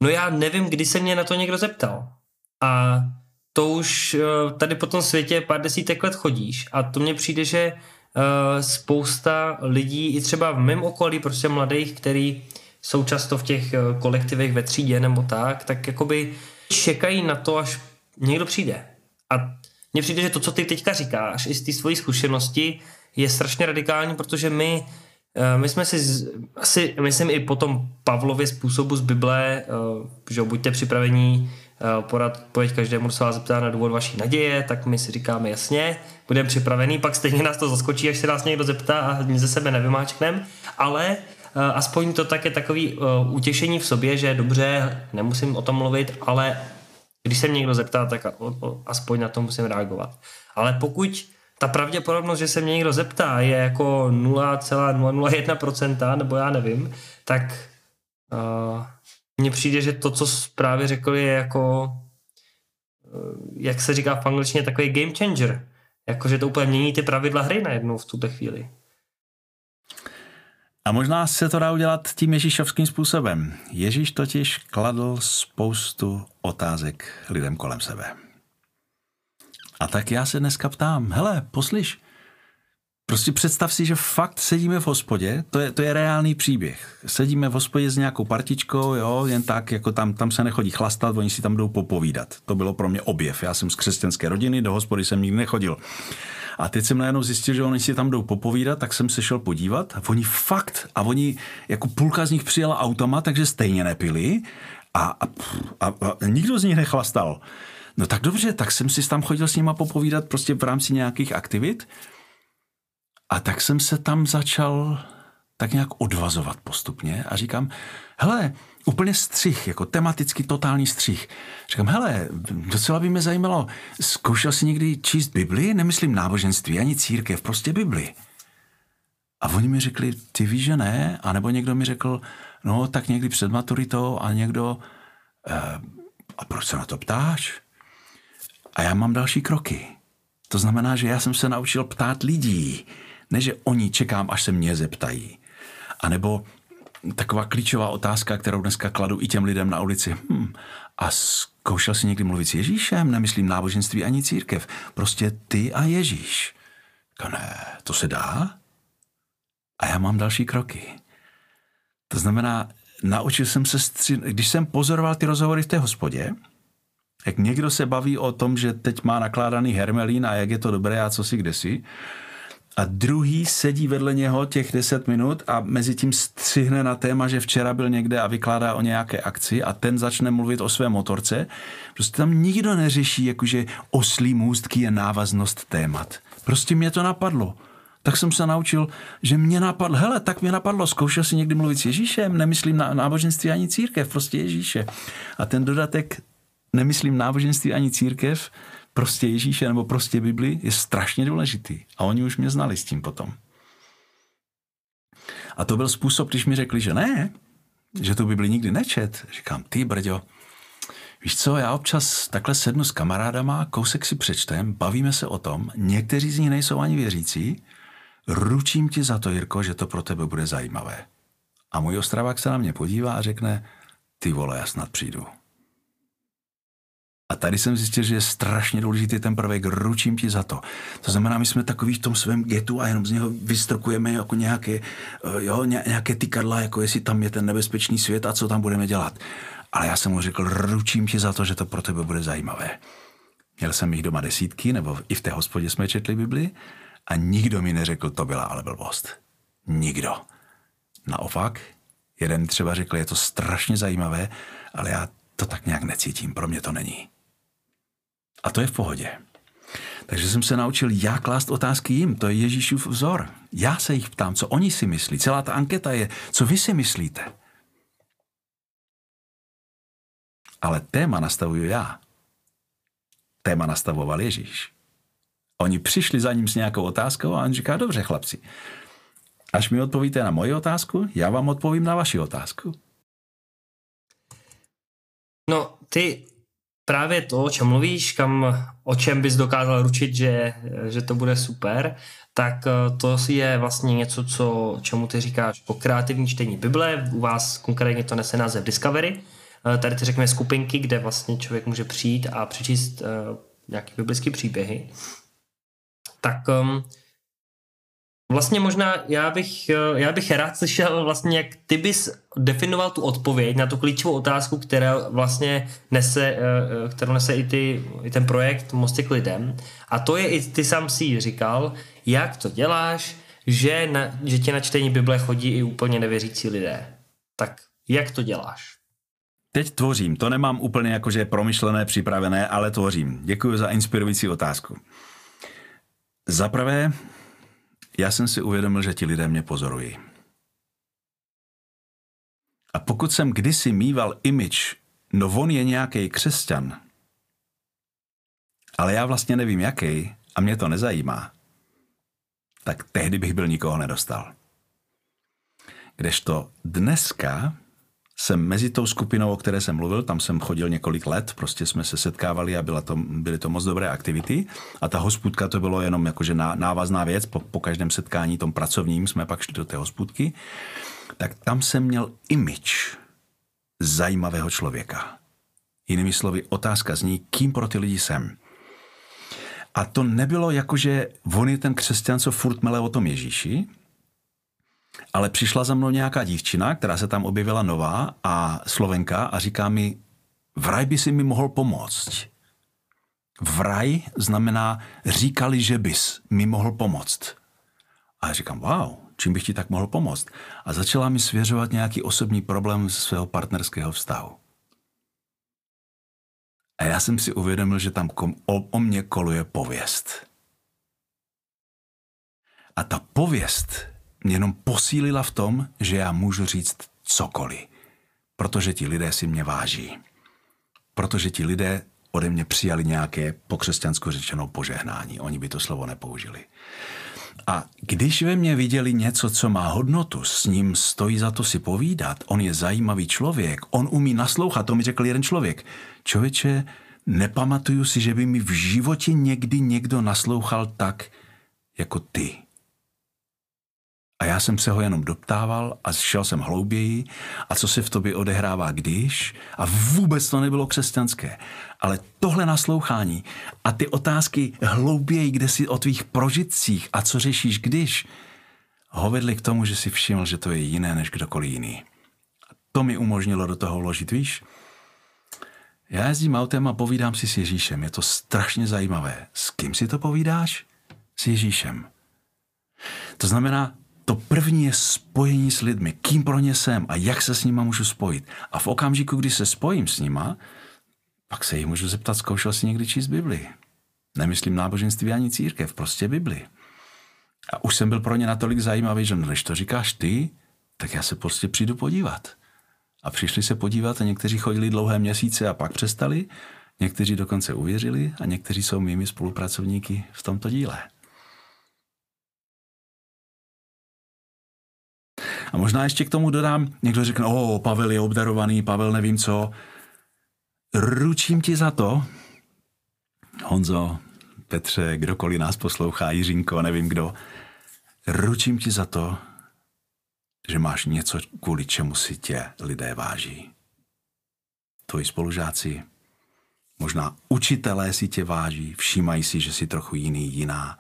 Speaker 1: no já nevím, kdy se mě na to někdo zeptal. A to už eh, tady po tom světě pár desítek let chodíš a to mně přijde, že eh, spousta lidí, i třeba v mém okolí, prostě mladých, který jsou často v těch eh, kolektivech ve třídě nebo tak, tak jakoby čekají na to, až někdo přijde. A mně přijde, že to, co ty teďka říkáš, i z té svojí zkušenosti, je strašně radikální, protože my, my jsme si asi, myslím i po tom Pavlově způsobu z Bible, že buďte připravení porad pojď každému, se vás zeptá na důvod vaší naděje, tak my si říkáme jasně, budeme připravený, pak stejně nás to zaskočí, až se nás někdo zeptá a my ze sebe nevymáčkneme, ale uh, aspoň to tak je takový uh, utěšení v sobě, že dobře, nemusím o tom mluvit, ale když se mě někdo zeptá, tak a, o, aspoň na to musím reagovat. Ale pokud ta pravděpodobnost, že se mě někdo zeptá, je jako 0,001%, nebo já nevím, tak uh, mně přijde, že to, co právě řekl, je jako, eh, jak se říká v angličtině, takový game changer. Jako, že to úplně mění ty pravidla hry najednou v tuto chvíli.
Speaker 2: A možná se to dá udělat tím ježíšovským způsobem. Ježíš totiž kladl spoustu otázek lidem kolem sebe. A tak já se dneska ptám, hele, poslyš, Prostě představ si, že fakt sedíme v hospodě, to je, to je reálný příběh. Sedíme v hospodě s nějakou partičkou, jo, jen tak, jako tam, tam se nechodí chlastat, oni si tam jdou popovídat. To bylo pro mě objev. Já jsem z křesťanské rodiny, do hospody jsem nikdy nechodil. A teď jsem najednou zjistil, že oni si tam jdou popovídat, tak jsem se šel podívat a oni fakt, a oni, jako půlka z nich přijela automat, takže stejně nepili a, a, a, a nikdo z nich nechlastal. No tak dobře, tak jsem si tam chodil s nima popovídat prostě v rámci nějakých aktivit a tak jsem se tam začal tak nějak odvazovat postupně a říkám, hele, úplně střih, jako tematicky totální střih. Říkám, hele, docela by mě zajímalo, zkoušel jsi někdy číst Bibli? Nemyslím náboženství, ani církev, prostě Bibli. A oni mi řekli, ty víš, že ne? A nebo někdo mi řekl, no tak někdy před maturitou a někdo, e, a proč se na to ptáš? A já mám další kroky. To znamená, že já jsem se naučil ptát lidí. Ne, že oni čekám, až se mě zeptají. A nebo taková klíčová otázka, kterou dneska kladu i těm lidem na ulici. Hm, a zkoušel jsi někdy mluvit s Ježíšem? Nemyslím náboženství ani církev. Prostě ty a Ježíš. Ne, to se dá? A já mám další kroky. To znamená, naučil jsem se, stři... když jsem pozoroval ty rozhovory v té hospodě, jak někdo se baví o tom, že teď má nakládaný hermelín a jak je to dobré a co si kde si, a druhý sedí vedle něho těch 10 minut a mezi tím střihne na téma, že včera byl někde a vykládá o nějaké akci a ten začne mluvit o své motorce. Prostě tam nikdo neřeší, jakože oslí můstky je návaznost témat. Prostě mě to napadlo. Tak jsem se naučil, že mě napadlo, hele, tak mě napadlo, zkoušel si někdy mluvit s Ježíšem, nemyslím na náboženství ani církev, prostě Ježíše. A ten dodatek, nemyslím náboženství ani církev, prostě Ježíše nebo prostě Bibli je strašně důležitý. A oni už mě znali s tím potom. A to byl způsob, když mi řekli, že ne, že tu Bibli nikdy nečet. Říkám, ty brďo, víš co, já občas takhle sednu s kamarádama, kousek si přečtem, bavíme se o tom, někteří z nich nejsou ani věřící, ručím ti za to, Jirko, že to pro tebe bude zajímavé. A můj ostravák se na mě podívá a řekne, ty vole, já snad přijdu. A tady jsem zjistil, že je strašně důležitý ten prvek, ručím ti za to. To znamená, my jsme takový v tom svém getu a jenom z něho vystrokujeme jako nějaké, eh, jo, nějaké tykadla, jako jestli tam je ten nebezpečný svět a co tam budeme dělat. Ale já jsem mu řekl, ručím ti za to, že to pro tebe bude zajímavé. Měl jsem jich doma desítky, nebo i v té hospodě jsme četli Bibli a nikdo mi neřekl, to byla ale blbost. Nikdo. Naopak, jeden třeba řekl, je to strašně zajímavé, ale já to tak nějak necítím, pro mě to není. A to je v pohodě. Takže jsem se naučil, jak klást otázky jim. To je Ježíšův vzor. Já se jich ptám, co oni si myslí. Celá ta anketa je, co vy si myslíte. Ale téma nastavuju já. Téma nastavoval Ježíš. Oni přišli za ním s nějakou otázkou a on říká, dobře chlapci, až mi odpovíte na moji otázku, já vám odpovím na vaši otázku.
Speaker 1: No, ty právě to, o čem mluvíš, kam, o čem bys dokázal ručit, že, že to bude super, tak eh, to je vlastně něco, co, čemu ty říkáš po kreativní čtení Bible, u vás konkrétně to nese název Discovery, eh, tady ty řekněme skupinky, kde vlastně člověk může přijít a přečíst uh, nějaké biblické příběhy. Tak um, Vlastně možná já bych, eh, já bych rád slyšel vlastně, jak ty bys definoval tu odpověď na tu klíčovou otázku, která vlastně nese, eh, eh, kterou nese i, ty, i ten projekt Mosty k lidem. A to je i ty sám si říkal, jak to děláš, že, na, že tě na čtení Bible chodí i úplně nevěřící lidé. Tak jak to děláš?
Speaker 2: Teď tvořím, to nemám úplně jakože promyšlené, připravené, ale tvořím. Děkuji za inspirující otázku. Za prvé, já jsem si uvědomil, že ti lidé mě pozorují. A pokud jsem kdysi mýval image, no on je nějaký křesťan, ale já vlastně nevím jaký a mě to nezajímá, tak tehdy bych byl nikoho nedostal. Kdežto dneska jsem mezi tou skupinou, o které jsem mluvil, tam jsem chodil několik let, prostě jsme se setkávali a byla to, byly to moc dobré aktivity. A ta hospůdka to bylo jenom jakože návazná věc, po, po každém setkání tom pracovním jsme pak šli do té hospůdky. Tak tam jsem měl image zajímavého člověka. Jinými slovy, otázka zní, kým pro ty lidi jsem. A to nebylo jako, že on je ten křesťan, co furt mele o tom Ježíši, ale přišla za mnou nějaká dívčina, která se tam objevila nová a Slovenka a říká mi, vraj by si mi mohl pomoct. Vraj znamená, říkali, že bys mi mohl pomoct. A já říkám, wow, čím bych ti tak mohl pomoct? A začala mi svěřovat nějaký osobní problém ze svého partnerského vztahu. A já jsem si uvědomil, že tam o, o mě koluje pověst. A ta pověst mě jenom posílila v tom, že já můžu říct cokoliv. Protože ti lidé si mě váží. Protože ti lidé ode mě přijali nějaké po křesťansku řečenou požehnání. Oni by to slovo nepoužili. A když ve mně viděli něco, co má hodnotu, s ním stojí za to si povídat, on je zajímavý člověk, on umí naslouchat, to mi řekl jeden člověk. Člověče, nepamatuju si, že by mi v životě někdy někdo naslouchal tak, jako ty. A já jsem se ho jenom doptával a šel jsem hlouběji a co se v tobě odehrává když a vůbec to nebylo křesťanské. Ale tohle naslouchání a ty otázky hlouběji, kde si o tvých prožitcích a co řešíš když, ho vedli k tomu, že si všiml, že to je jiné než kdokoliv jiný. A to mi umožnilo do toho vložit, víš? Já jezdím autem a povídám si s Ježíšem. Je to strašně zajímavé. S kým si to povídáš? S Ježíšem. To znamená, to první je spojení s lidmi, kým pro ně jsem a jak se s nima můžu spojit. A v okamžiku, kdy se spojím s nima, pak se jich můžu zeptat, zkoušel jsi někdy číst Bibli. Nemyslím náboženství ani církev, prostě Bibli. A už jsem byl pro ně natolik zajímavý, že když to říkáš ty, tak já se prostě přijdu podívat. A přišli se podívat a někteří chodili dlouhé měsíce a pak přestali, někteří dokonce uvěřili a někteří jsou mými spolupracovníky v tomto díle. A možná ještě k tomu dodám, někdo řekne, o, Pavel je obdarovaný, Pavel nevím co. Ručím ti za to, Honzo, Petře, kdokoliv nás poslouchá, Jiřinko, nevím kdo, ručím ti za to, že máš něco, kvůli čemu si tě lidé váží. Tvoji spolužáci, možná učitelé si tě váží, všímají si, že jsi trochu jiný, jiná.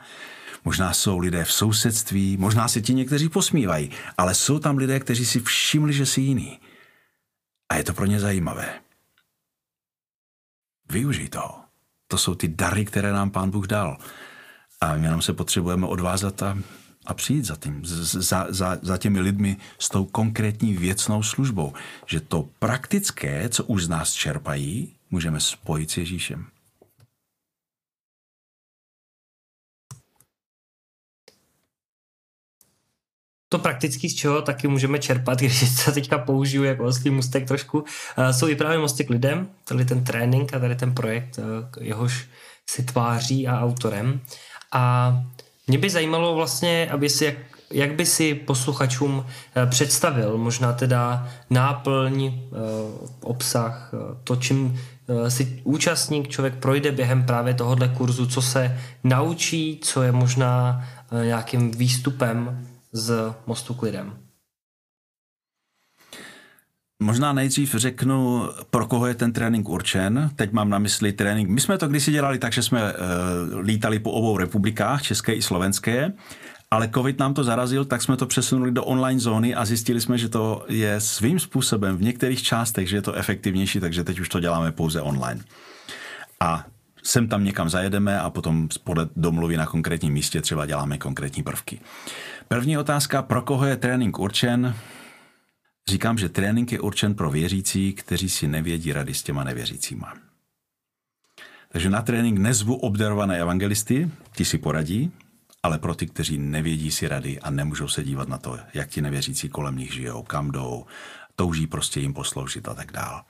Speaker 2: Možná jsou lidé v sousedství, možná se ti někteří posmívají, ale jsou tam lidé, kteří si všimli, že jsi jiný. A je to pro ně zajímavé. Využij to. To jsou ty dary, které nám Pán Bůh dal. A my jenom se potřebujeme odvázat a, a přijít za, tím, za, za, za těmi lidmi s tou konkrétní věcnou službou. Že to praktické, co už z nás čerpají, můžeme spojit s Ježíšem.
Speaker 1: To praktický, z čeho taky můžeme čerpat, když se teďka použiju jako oslý mustek trošku, eh, jsou i právě mosty k lidem, tady ten trénink a tady ten projekt, eh, jehož si tváří a autorem. A mě by zajímalo vlastně, aby si jak, jak by si posluchačům eh, představil možná teda náplň, obsah, to, čím si účastník, člověk projde během právě tohohle kurzu, co se naučí, co je možná nějakým výstupem z mostu k lidem?
Speaker 2: Možná nejdřív řeknu, pro koho je ten trénink určen. Teď mám na mysli trénink. My jsme to kdysi dělali tak, že jsme uh, lítali po obou republikách, české i slovenské, ale covid nám to zarazil, tak jsme to přesunuli do online zóny a zjistili jsme, že to je svým způsobem v některých částech, že je to efektivnější, takže teď už to děláme pouze online. A sem tam někam zajedeme a potom podle domluvy na konkrétním místě třeba děláme konkrétní prvky. První otázka, pro koho je trénink určen? Říkám, že trénink je určen pro věřící, kteří si nevědí rady s těma nevěřícíma. Takže na trénink nezvu obdarované evangelisty, ti si poradí, ale pro ty, kteří nevědí si rady a nemůžou se dívat na to, jak ti nevěřící kolem nich žijou, kam jdou, touží prostě jim posloužit a tak dál.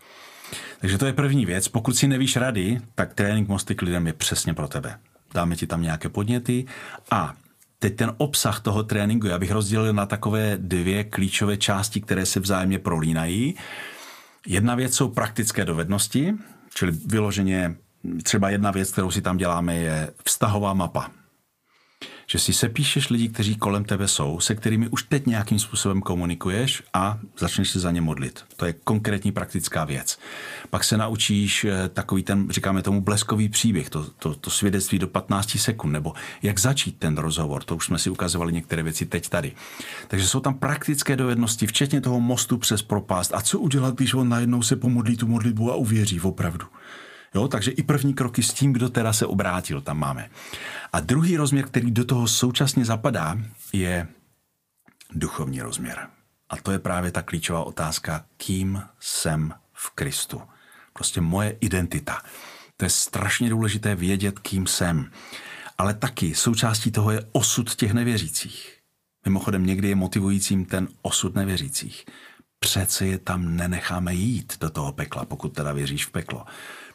Speaker 2: Takže to je první věc. Pokud si nevíš rady, tak trénink Mosty k lidem je přesně pro tebe. Dáme ti tam nějaké podněty a Teď ten obsah toho tréninku, já bych rozdělil na takové dvě klíčové části, které se vzájemně prolínají. Jedna věc jsou praktické dovednosti, čili vyloženě třeba jedna věc, kterou si tam děláme, je vztahová mapa že si sepíšeš lidi, kteří kolem tebe jsou, se kterými už teď nějakým způsobem komunikuješ a začneš se za ně modlit. To je konkrétní praktická věc. Pak se naučíš eh, takový ten, říkáme tomu, bleskový příběh, to, to, to svědectví do 15 sekund, nebo jak začít ten rozhovor, to už jsme si ukazovali některé věci teď tady. Takže jsou tam praktické dovednosti, včetně toho mostu přes propast. A co udělat, když on najednou se pomodlí tu modlitbu a uvěří opravdu? Jo, takže i první kroky s tím, kdo teda se obrátil, tam máme. A druhý rozměr, který do toho současně zapadá, je duchovní rozměr. A to je právě ta klíčová otázka, kým jsem v Kristu. Prostě moje identita. To je strašně důležité vědět, kým jsem. Ale taky součástí toho je osud těch nevěřících. Mimochodem někdy je motivujícím ten osud nevěřících. Přece je tam nenecháme jít do toho pekla, pokud teda věříš v peklo.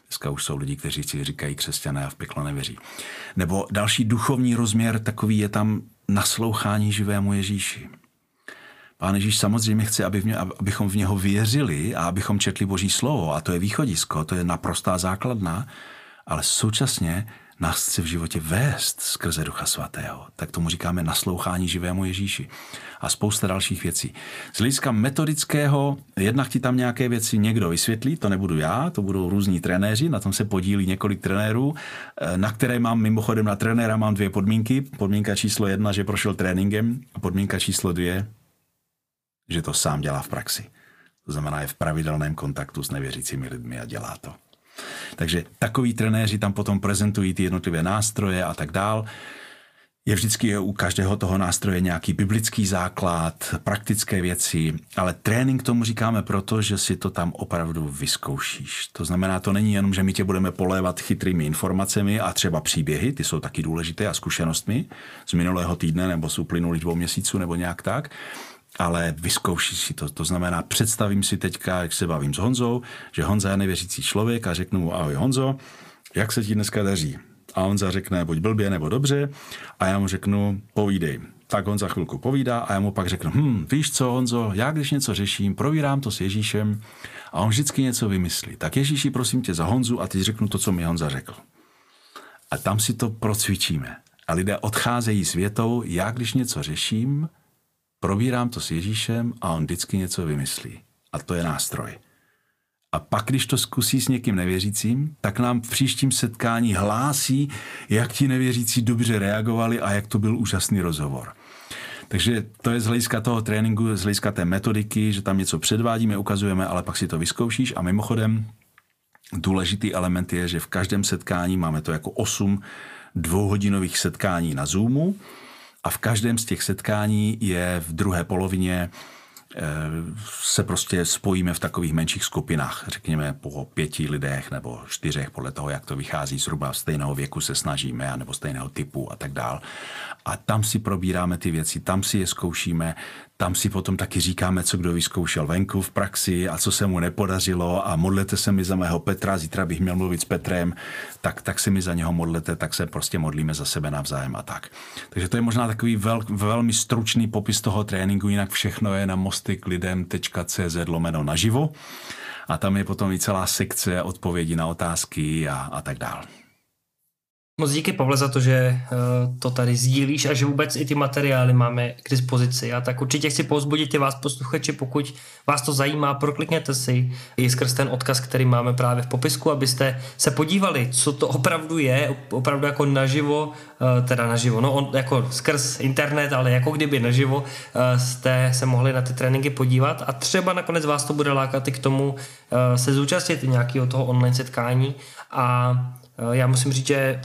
Speaker 2: Dneska už jsou lidi, kteří si říkají křesťané a v peklo nevěří. Nebo další duchovní rozměr takový je tam naslouchání živému Ježíši. Pán Ježíš samozřejmě chce, aby v ně, abychom v něho věřili a abychom četli Boží slovo. A to je východisko, to je naprostá základna, ale současně nás chce v životě vést skrze Ducha Svatého. Tak tomu říkáme naslouchání živému Ježíši. A spousta dalších věcí. Z hlediska metodického, jednak ti tam nějaké věci někdo vysvětlí, to nebudu já, to budou různí trenéři, na tom se podílí několik trenérů, eh, na které mám mimochodem na trenéra mám dvě podmínky. Podmínka číslo jedna, že prošel tréninkem a podmínka číslo dvě, že to sám dělá v praxi. To znamená, je v pravidelném kontaktu s nevěřícími lidmi a dělá to. Takže takový trenéři tam potom prezentují ty jednotlivé nástroje a tak dál. je vždycky u každého toho nástroje nějaký biblický základ, praktické věci, ale trénink tomu říkáme proto, že si to tam opravdu vyzkoušíš. To znamená, to není jenom, že my tě budeme polévat chytrými informacemi a třeba příběhy, ty jsou taky důležité a zkušenostmi z minulého týdne nebo z uplynulých dvou měsíců nebo nějak tak, ale vyzkoušíš si to. To znamená, představím si teďka, jak se bavím s Honzou, že Honza je nevěřící člověk a řeknu mu, ahoj Honzo, jak se ti dneska daří? a on zařekne buď blbě nebo dobře a já mu řeknu povídej. Tak on za chvilku povídá a já mu pak řeknu, hm, víš co Honzo, já když něco řeším, provírám to s Ježíšem a on vždycky něco vymyslí. Tak Ježíši, prosím tě za Honzu a teď řeknu to, co mi Honza řekl. A tam si to procvičíme. A lidé odcházejí světou, já když něco řeším, probírám to s Ježíšem a on vždycky něco vymyslí. A to je nástroj. A pak, když to zkusí s někým nevěřícím, tak nám v příštím setkání hlásí, jak ti nevěřící dobře reagovali a jak to byl úžasný rozhovor. Takže to je z hlediska toho tréninku, z hlediska té metodiky, že tam něco předvádíme, ukazujeme, ale pak si to vyzkoušíš. A mimochodem, důležitý element je, že v každém setkání máme to jako osm dvouhodinových setkání na Zoomu a v každém z těch setkání je v druhé polovině se prostě spojíme v takových menších skupinách, řekněme po pěti lidech nebo čtyřech, podle toho, jak to vychází, zhruba stejného věku se snažíme, nebo stejného typu a tak dál. A tam si probíráme ty věci, tam si je zkoušíme, tam si potom taky říkáme, co kdo vyzkoušel venku v praxi a co se mu nepodařilo a modlete se mi za mého Petra, zítra bych měl mluvit s Petrem, tak, tak se mi za něho modlete, tak se prostě modlíme za sebe navzájem a tak. Takže to je možná takový vel, velmi stručný popis toho tréninku, jinak všechno je na mostyklidem.cz lomeno naživo a tam je potom i celá sekce odpovědi na otázky a, a tak dále.
Speaker 1: Moc díky Pavle za to, že uh, to tady sdílíš a že vůbec i ty materiály máme k dispozici. A tak určitě chci pozbudit i vás posluchači, pokud vás to zajímá, proklikněte si i skrz ten odkaz, který máme právě v popisku, abyste se podívali, co to opravdu je, opravdu jako naživo, uh, teda naživo, no on, jako skrz internet, ale jako kdyby naživo uh, jste se mohli na ty tréninky podívat a třeba nakonec vás to bude lákat i k tomu se zúčastnit nějakého toho online setkání a já musím říct, že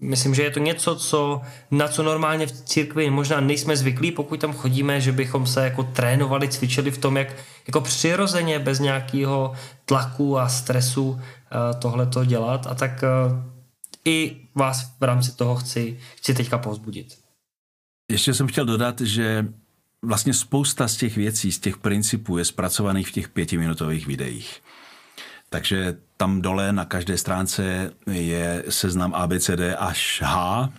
Speaker 1: myslím, že je to něco, co, na co normálně v církvi možná nejsme zvyklí, pokud tam chodíme, že bychom se jako trénovali, cvičili v tom, jak jako přirozeně, bez nějakého tlaku a stresu uh, tohle to dělat a tak uh, i vás v rámci toho chci, chci teďka pozbudit.
Speaker 2: Ještě jsem chtěl dodat, že vlastně spousta z těch věcí, z těch principů je zpracovaných v těch pětiminutových videích. Takže tam dole na každé stránce je seznam ABCD až H,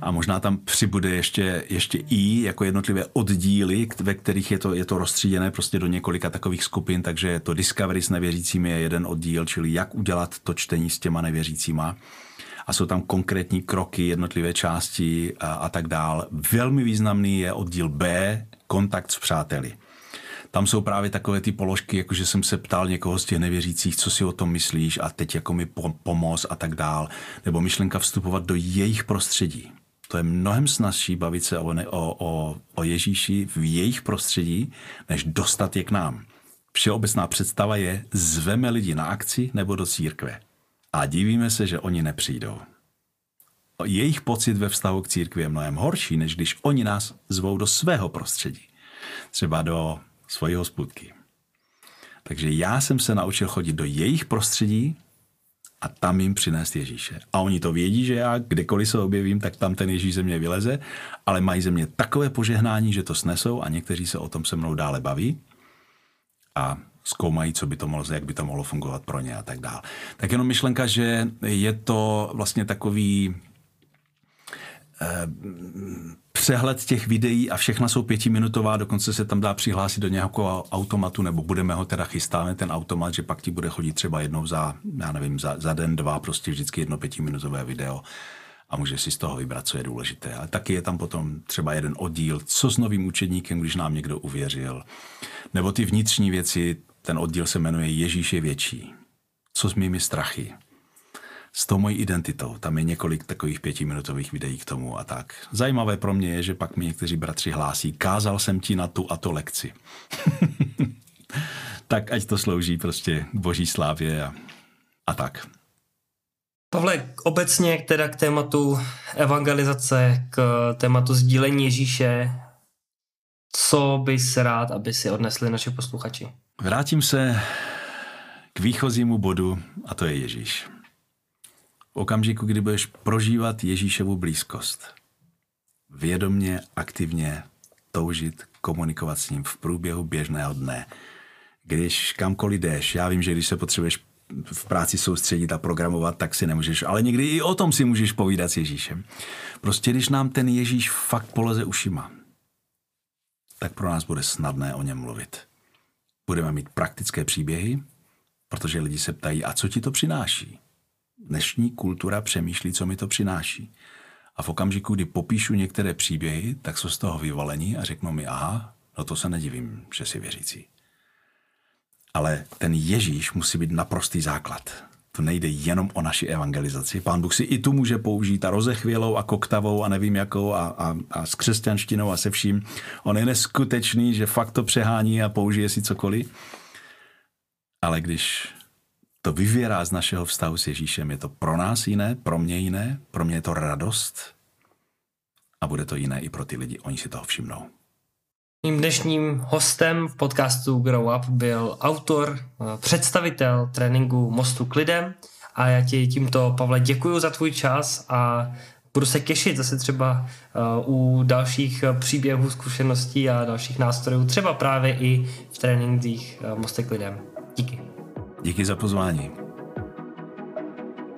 Speaker 2: a možná tam přibude ještě, ještě I jako jednotlivé oddíly, ve kterých je to, je to rozstříděné prostě do několika takových skupin, takže to Discovery s nevěřícími je jeden oddíl, čili jak udělat to čtení s těma nevěřícíma. A jsou tam konkrétní kroky, jednotlivé části a, a tak dál. Velmi významný je oddíl B, kontakt s přáteli tam jsou právě takové ty položky, jako že jsem se ptal někoho z těch nevěřících, co si o tom myslíš a teď jako mi pomoz a tak dál. Nebo myšlenka vstupovat do jejich prostředí. To je mnohem snazší bavit se o, o, o, o Ježíši v jejich prostředí, než dostat je k nám. Všeobecná představa je, zveme lidi na akci nebo do církve. A divíme se, že oni nepřijdou. Jejich pocit ve vztahu k církvi je mnohem horší, než když oni nás zvou do svého prostředí. Třeba do svoji hospůdky. Takže já jsem se naučil chodit do jejich prostředí a tam jim přinést Ježíše. A oni to vědí, že já kdekoliv se objevím, tak tam ten Ježíš ze mě vyleze, ale mají ze mě takové požehnání, že to snesou a někteří se o tom se mnou dále baví a zkoumají, co by to mohlo, jak by to mohlo fungovat pro ně a tak dále. Tak jenom myšlenka, že je to vlastně takový přehled těch videí a všechna jsou pětiminutová, dokonce se tam dá přihlásit do nějakého automatu, nebo budeme ho teda chystáme, ten automat, že pak ti bude chodit třeba jednou za, já nevím, za, za den, dva, prostě vždycky jedno pětiminutové video a může si z toho vybrat, co je důležité. Ale taky je tam potom třeba jeden oddíl, co s novým učedníkem, když nám někdo uvěřil. Nebo ty vnitřní věci, ten oddíl se jmenuje Ježíš je větší. Co s mými strachy? S tou mojí identitou. Tam je několik takových pětiminutových videí k tomu a tak. Zajímavé pro mě je, že pak mi někteří bratři hlásí, kázal jsem ti na tu a to lekci. tak ať to slouží prostě boží slávě a, a tak.
Speaker 1: Pavle, obecně teda k tématu evangelizace, k tématu sdílení Ježíše, co bys rád, aby si odnesli naši posluchači?
Speaker 2: Vrátím se k výchozímu bodu a to je Ježíš. Okamžiku, kdy budeš prožívat Ježíšovu blízkost, vědomně, aktivně toužit komunikovat s ním v průběhu běžného dne, když kamkoliv jdeš, já vím, že když se potřebuješ v práci soustředit a programovat, tak si nemůžeš, ale někdy i o tom si můžeš povídat s Ježíšem. Prostě když nám ten Ježíš fakt poleze ušima, tak pro nás bude snadné o něm mluvit. Budeme mít praktické příběhy, protože lidi se ptají, a co ti to přináší? Dnešní kultura přemýšlí, co mi to přináší. A v okamžiku, kdy popíšu některé příběhy, tak jsou z toho vyvalení a řeknou mi, aha, no to se nedivím, že jsi věřící. Ale ten Ježíš musí být naprostý základ. To nejde jenom o naši evangelizaci. Pán Bůh si i tu může použít a rozechvělou a koktavou a nevím jakou a, a, a s křesťanštinou a se vším. On je neskutečný, že fakt to přehání a použije si cokoliv. Ale když to vyvěrá z našeho vztahu s Ježíšem, je to pro nás jiné, pro mě jiné, pro mě je to radost a bude to jiné i pro ty lidi. Oni si toho všimnou.
Speaker 1: Mým dnešním hostem v podcastu Grow Up byl autor, eh, představitel tréninku Mostu k lidem a já ti tímto, Pavle, děkuji za tvůj čas a budu se těšit zase třeba uh, u dalších příběhů, zkušeností a dalších nástrojů, třeba právě i v trénincích uh, Mostek lidem. Díky.
Speaker 2: Díky za pozvání.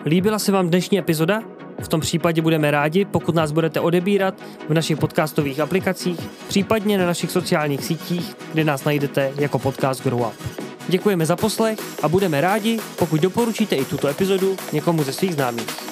Speaker 1: Líbila se vám dnešní epizoda? V tom případě budeme rádi, pokud nás budete odebírat v našich podcastových aplikacích, případně na našich sociálních sítích, kde nás najdete jako podcast Grow Up. Děkujeme za poslech a budeme rádi, pokud doporučíte i tuto epizodu někomu ze svých známých.